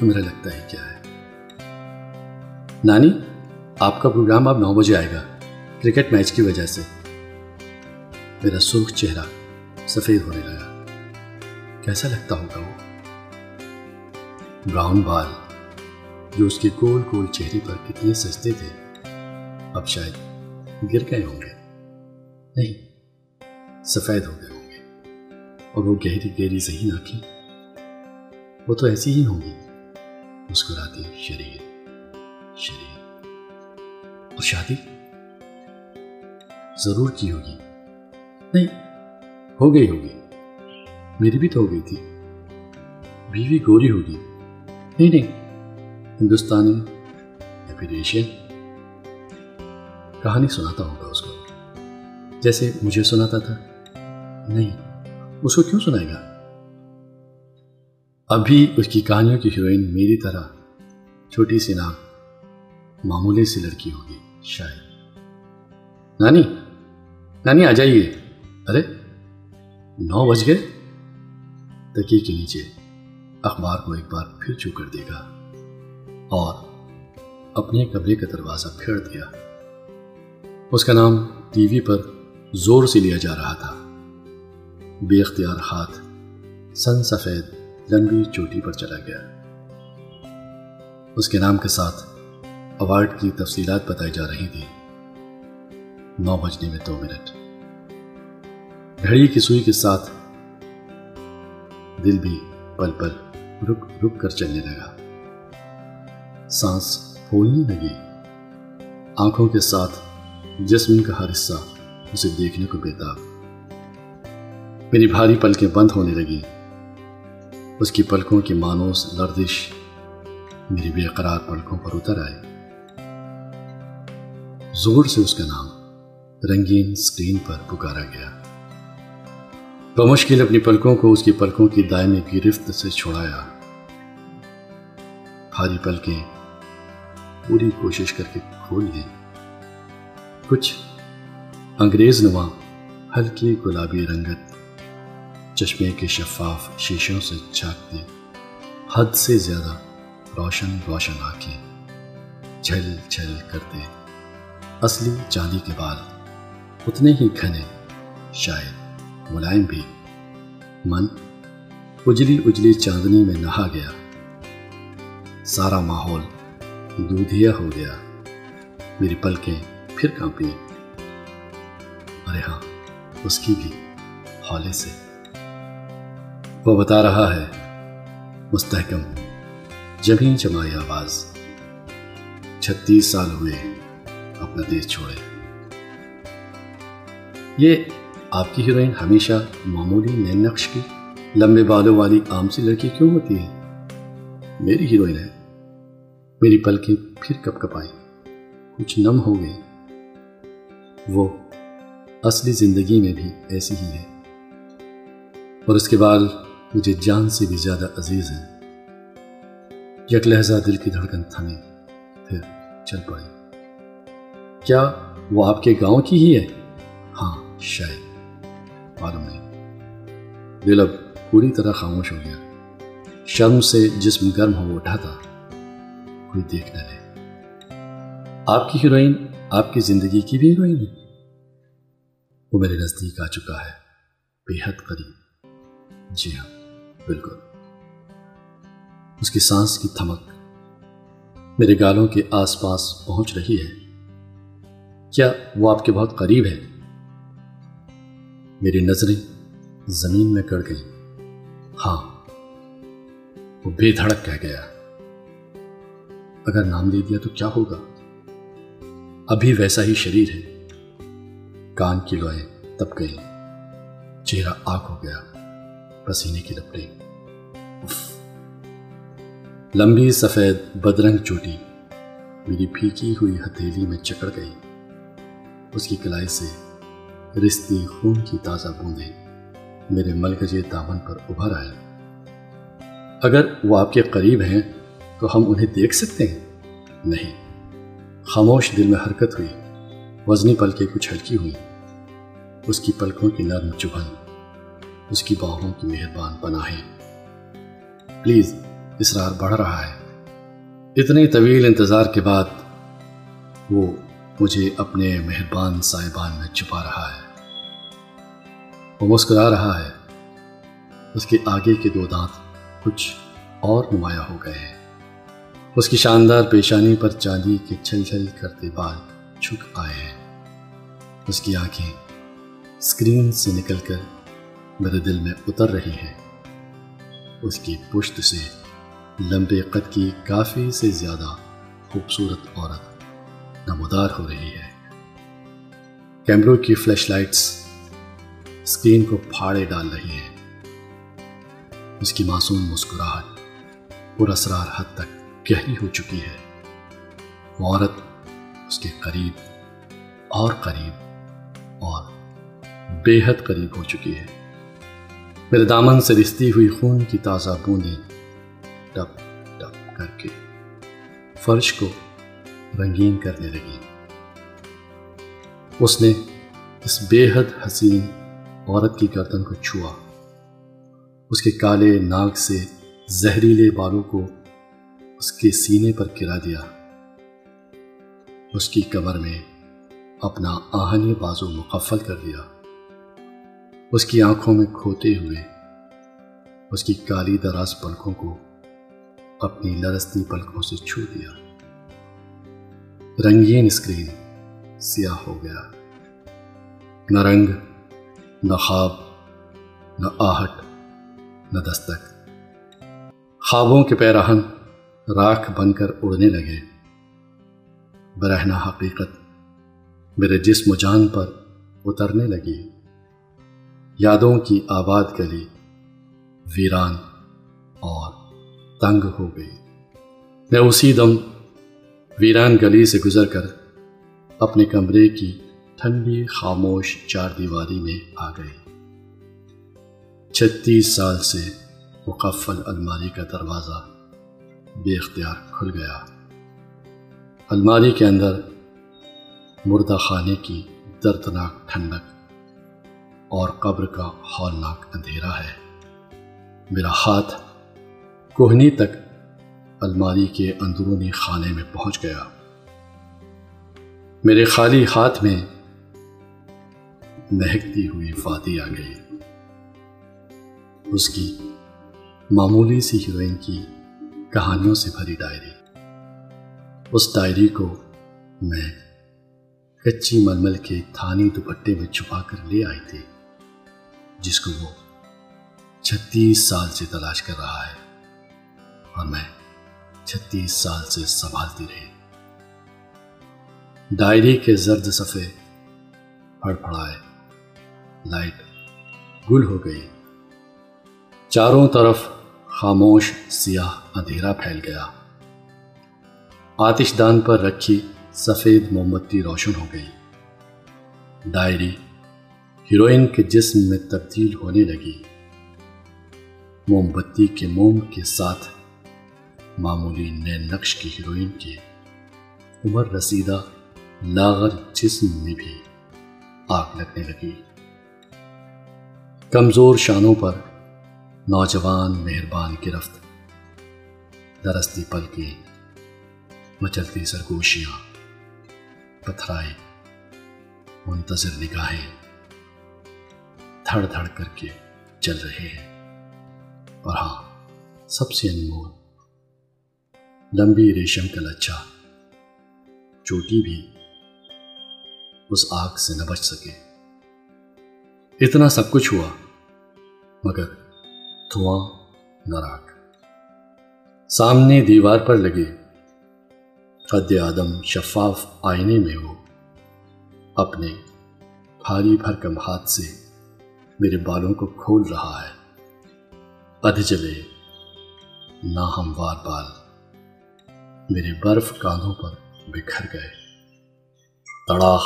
وہ میرا لگتا ہے کیا ہے؟ نانی، آپ کا پروگرام اب نو بجے آئے گا، کرکٹ میچ کی وجہ سے۔ میرا سرخ چہرہ سفید ہونے لگا۔ کیسا لگتا ہوگا وہ؟ براؤن بال۔ جو اس کے گول گول چہرے پر کتنے سجتے تھے۔ اب شاید گر گئے ہوں گے۔ نہیں، سفید ہو گئے ہوں گے۔ اور وہ گہری گہری صحیح آنکھیں۔ وہ تو ایسی ہی ہوں گی۔ مسکراتی شریر شریر۔ اور شادی؟ ضرور کی ہوگی۔ نہیں، ہو گئی ہوگی۔ میری بھی تو ہو گئی تھی۔ بیوی گوری ہوگی۔ نہیں نہیں۔ ہندوستانی یا پھر ایشین کہانی سناتا ہوگا اس کو۔ جیسے مجھے سناتا تھا۔ نہیں، اس کو کیوں سنائے گا؟ ابھی اس کی کہانیوں کی ہیروئن میری طرح چھوٹی سی نام معمولی سی لڑکی ہوگی شاید۔ نانی نانی آ جائیے۔ ارے، نو بج گئے۔ تکی کے نیچے اخبار کو ایک بار پھر چھو کر دے گا اور اپنے کمرے کا دروازہ پھیڑ دیا۔ اس کا نام ٹی وی پر زور سے لیا جا رہا تھا۔ بے اختیار ہاتھ سن سفید لمبی چوٹی پر چلا گیا۔ اس کے نام کے ساتھ اوارڈ کی تفصیلات بتائی جا رہی تھی نو بجنے میں دو منٹ۔ گھڑی کی سوئی کے ساتھ دل بھی پل پل رک رک کر چلنے لگا۔ سانس پھولنے لگی۔ آنکھوں کے ساتھ جسم کا ہر حصہ اسے دیکھنے کو بےتاب میری بھاری پلکیں بند ہونے لگی اس کی پلکوں کی مانوس لردش میری بے قرار پلکوں پر اتر آئے۔ زور سے اس کا نام رنگین سکرین پر پکارا گیا۔ بمشکل اپنی پلکوں کو اس کی پلکوں کی دائمی گرفت سے چھوڑایا ہاری پلکیں پوری کوشش کر کے کھول دی۔ کچھ انگریز نما ہلکی گلابی رنگت چشمے کے شفاف شیشوں سے جھانکتے حد سے زیادہ روشن روشن آنکھیں جھل جھل کرتے اصلی چاندی کے بال اتنے ہی گھنے شاید ملائم بھی۔ من اجلی اجلی چاندنی میں نہا گیا۔ سارا ماحول دودھیا ہو گیا۔ میری پلکیں پھر کانپی۔ ارے ہاں اس کی بھی ہالے سے۔ وہ بتا رہا ہے، مستحکم جمی جمائی آواز۔ چھتیس سال ہوئے اپنا دیش چھوڑے۔ یہ آپ کی ہیروئن ہمیشہ معمولی نین نقش کی لمبے بالوں والی عام سی لڑکی کیوں ہوتی ہے؟ میری ہیروئن ہے۔ میری پلکیں پھر کپ کپ آئیں۔ کچھ نم ہو گئے۔ وہ اصلی زندگی میں بھی ایسی ہی ہے۔ اور اس کے بعد مجھے جان سے بھی زیادہ عزیز ہیں۔ یک لہجہ دل کی دھڑکن تھمی، پھر چل پڑی۔ کیا وہ آپ کے گاؤں کی ہی ہے؟ ہاں شاید۔ معلوم نہیں۔ دل اب پوری طرح خاموش ہو گیا۔ شرم سے جسم گرم ہو اٹھا تھا۔ کوئی دیکھ نہ لے آپ کی ہیروئن آپ کی زندگی کی بھی ہیروئن ہے۔ وہ میرے نزدیک آ چکا ہے۔ بے حد قریب۔ جی ہاں بالکل۔ اس کی سانس کی تھمک میرے گالوں کے آس پاس پہنچ رہی ہے۔ کیا وہ آپ کے بہت قریب ہے؟ میری نظریں زمین میں کڑ گئیں۔ ہاں وہ بے دھڑک کہہ گیا۔ اگر نام دے دیا تو کیا ہوگا؟ ابھی ویسا ہی شریر ہے۔ کان کی لوئیں تب گئی چہرہ آگ ہو گیا۔ پسینے کی لپٹیں۔ لمبی سفید بدرنگ چوٹی میری پھیکی ہوئی ہتھیلی میں چکڑ گئی۔ اس کی کلائی سے رشتی خون کی تازہ بوندیں میرے ملکجے دامن پر ابھر آئے اگر وہ آپ کے قریب ہیں تو ہم انہیں دیکھ سکتے ہیں؟ نہیں۔ خاموش دل میں حرکت ہوئی۔ وزنی پلکیں کچھ ہلکی ہوئی۔ اس کی پلکوں کی نرم چبھن، اس کی باہوں کی مہربان پناہیں۔ پلیز، اسرار بڑھ رہا ہے۔ اتنی طویل انتظار کے بعد وہ مجھے اپنے مہربان صاحبان میں چھپا رہا ہے۔ وہ مسکرا رہا ہے۔ اس کے آگے کے دو دانت کچھ اور نمایاں ہو گئے ہیں۔ اس کی شاندار پیشانی پر چاندی کے چھل چھل کرتے بال چھک آئے ہیں۔ اس کی آنکھیں اسکرین سے نکل کر میرے دل میں اتر رہی ہیں۔ اس کی پشت سے لمبے قد کی کافی سے زیادہ خوبصورت عورت نمودار ہو رہی ہے۔ کیمروں کی فلیش لائٹس اسکرین کو پھاڑے ڈال رہی ہے اس کی معصوم مسکراہٹ پر اسرار حد تک گہری ہو چکی ہے۔ وہ عورت اس کے قریب اور قریب اور بے حد قریب ہو چکی ہے۔ میرے دامن سے رشتی ہوئی خون کی تازہ بوندیں ٹپ ٹپ کر کے فرش کو رنگین کرنے لگی اس نے اس بے حد حسین عورت کی گردن کو چھوا۔ اس کے کالے ناک سے زہریلے بالوں کو اس کے سینے پر گرا دیا۔ اس کی کمر میں اپنا آہنی بازو مقفل کر دیا۔ اس کی آنکھوں میں کھوتے ہوئے اس کی کالی دراز پلکوں کو اپنی لرستی پلکوں سے چھو دیا۔ رنگین اسکرین سیاہ ہو گیا۔ نہ رنگ، نہ خواب، نہ آہٹ، نہ دستک۔ خوابوں کے پیراہن راکھ بن کر اڑنے لگے۔ برہنا حقیقت میرے جسم و جان پر اترنے لگی۔ یادوں کی آباد گلی ویران اور تنگ ہو گئی۔ میں اسی دم ویران گلی سے گزر کر اپنے کمرے کی ٹھنڈی خاموش چار دیواری میں آ گئی۔ چھتیس سال سے مقفل الماری کا دروازہ بے اختیار کھل گیا۔ الماری کے اندر مردہ خانے کی دردناک ٹھنڈک اور قبر کا ہولناک اندھیرا ہے۔ میرا ہاتھ کوہنی تک الماری کے اندرونی خانے میں پہنچ گیا۔ میرے خالی ہاتھ میں مہکتی ہوئی فاتح آ گئی۔ اس کی معمولی سی ہیروئن کی کہانیوں سے بھری ڈائری۔ اس ڈائری کو میں کچی ململ کے تھانی دوپٹے میں چھپا کر لے آئی تھی، جس کو وہ چھتیس سال سے تلاش کر رہا ہے اور میں چھتیس سال سے سنبھالتی رہی۔ ڈائری کے زرد صفحے پھڑ پھڑائے، لائٹ گل ہو گئی۔ چاروں طرف خاموش، سیاہ اندھیرا پھیل گیا۔ آتش دان پر رکھی سفید مومبتی روشن ہو گئی۔ ڈائری ہیروئن کے جسم میں تبدیل ہونے لگی۔ موم بتی کے موم کے ساتھ معمولی نئے نقش کی ہیروئن کی عمر رسیدہ لاغر جسم میں بھی آگ لگنے لگی۔ کمزور شانوں پر نوجوان مہربان گرفت درستی پل مچلتی سرگوشیاں پتھرائی منتظر نگاہیں دھڑ دھڑ کر کے چل رہے ہیں۔ اور ہاں سب سے انمول، لمبی ریشم کا لچھا، چوٹی بھی اس آگ سے نہ بچ سکے۔ اتنا سب کچھ ہوا، مگر دھواں نہ راک سامنے دیوار پر لگے۔ قد آدم شفاف آئینے میں ہو۔ اپنے بھاری بھرکم ہاتھ سے میرے بالوں کو کھول رہا ہے۔ ادھ جلے۔ نہ ہموار بال۔ میرے برف کاندھوں پر بکھر گئے۔ تڑاخ۔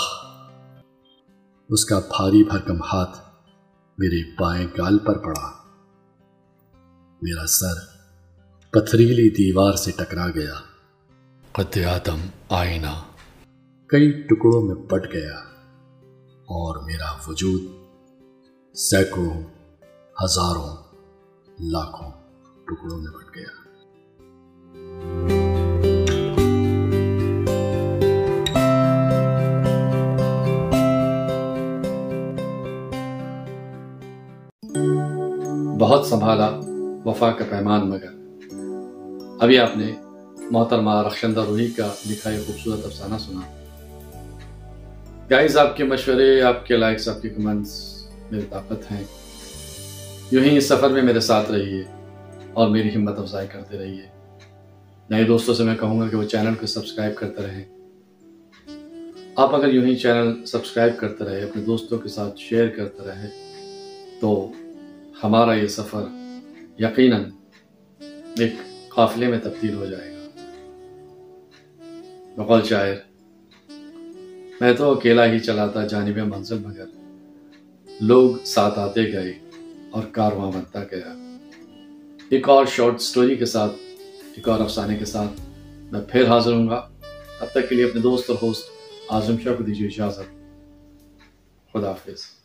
اس کا بھاری بھرکم ہاتھ میرے بائیں گال پر پڑا۔ میرا سر پتھریلی دیوار سے ٹکرا گیا۔ قد آدم آئینہ۔ کئی ٹکڑوں میں پٹ گیا اور میرا وجود سینکڑوں، ہزاروں، لاکھوں ٹکڑوں میں پٹ گیا۔ بہت سنبھالا، وفا کا پیمان مگر۔ ابھی آپ نے محترمہ رخشندہ روحی کا لکھا یہ خوبصورت افسانہ سنا۔ گائز آپ کے مشورے، آپ کے لائکس آپ کے کمنٹس میری طاقت ہیں۔ یوں ہی اس سفر میں میرے ساتھ رہیے اور میری ہمت افزائی کرتے رہیے۔ نئے دوستوں سے میں کہوں گا کہ وہ چینل کو سبسکرائب کرتے رہیں۔ آپ اگر یوں ہی چینل سبسکرائب کرتے رہے، اپنے دوستوں کے ساتھ شیئر کرتے رہے، تو ہمارا یہ سفر یقیناً ایک قافلے میں تبدیل ہو جائے گا۔ بقول شاعر، میں تو اکیلا ہی چلاتا جانب منزل مگر لوگ ساتھ آتے گئے اور کارواں بنتا گیا۔ ایک اور شارٹ سٹوری کے ساتھ، ایک اور افسانے کے ساتھ میں پھر حاضر ہوں گا۔ تب تک کے لیے اپنے دوست اور ہوسٹ آزم شاہ کو دیجیے اجازت۔ خدا حافظ۔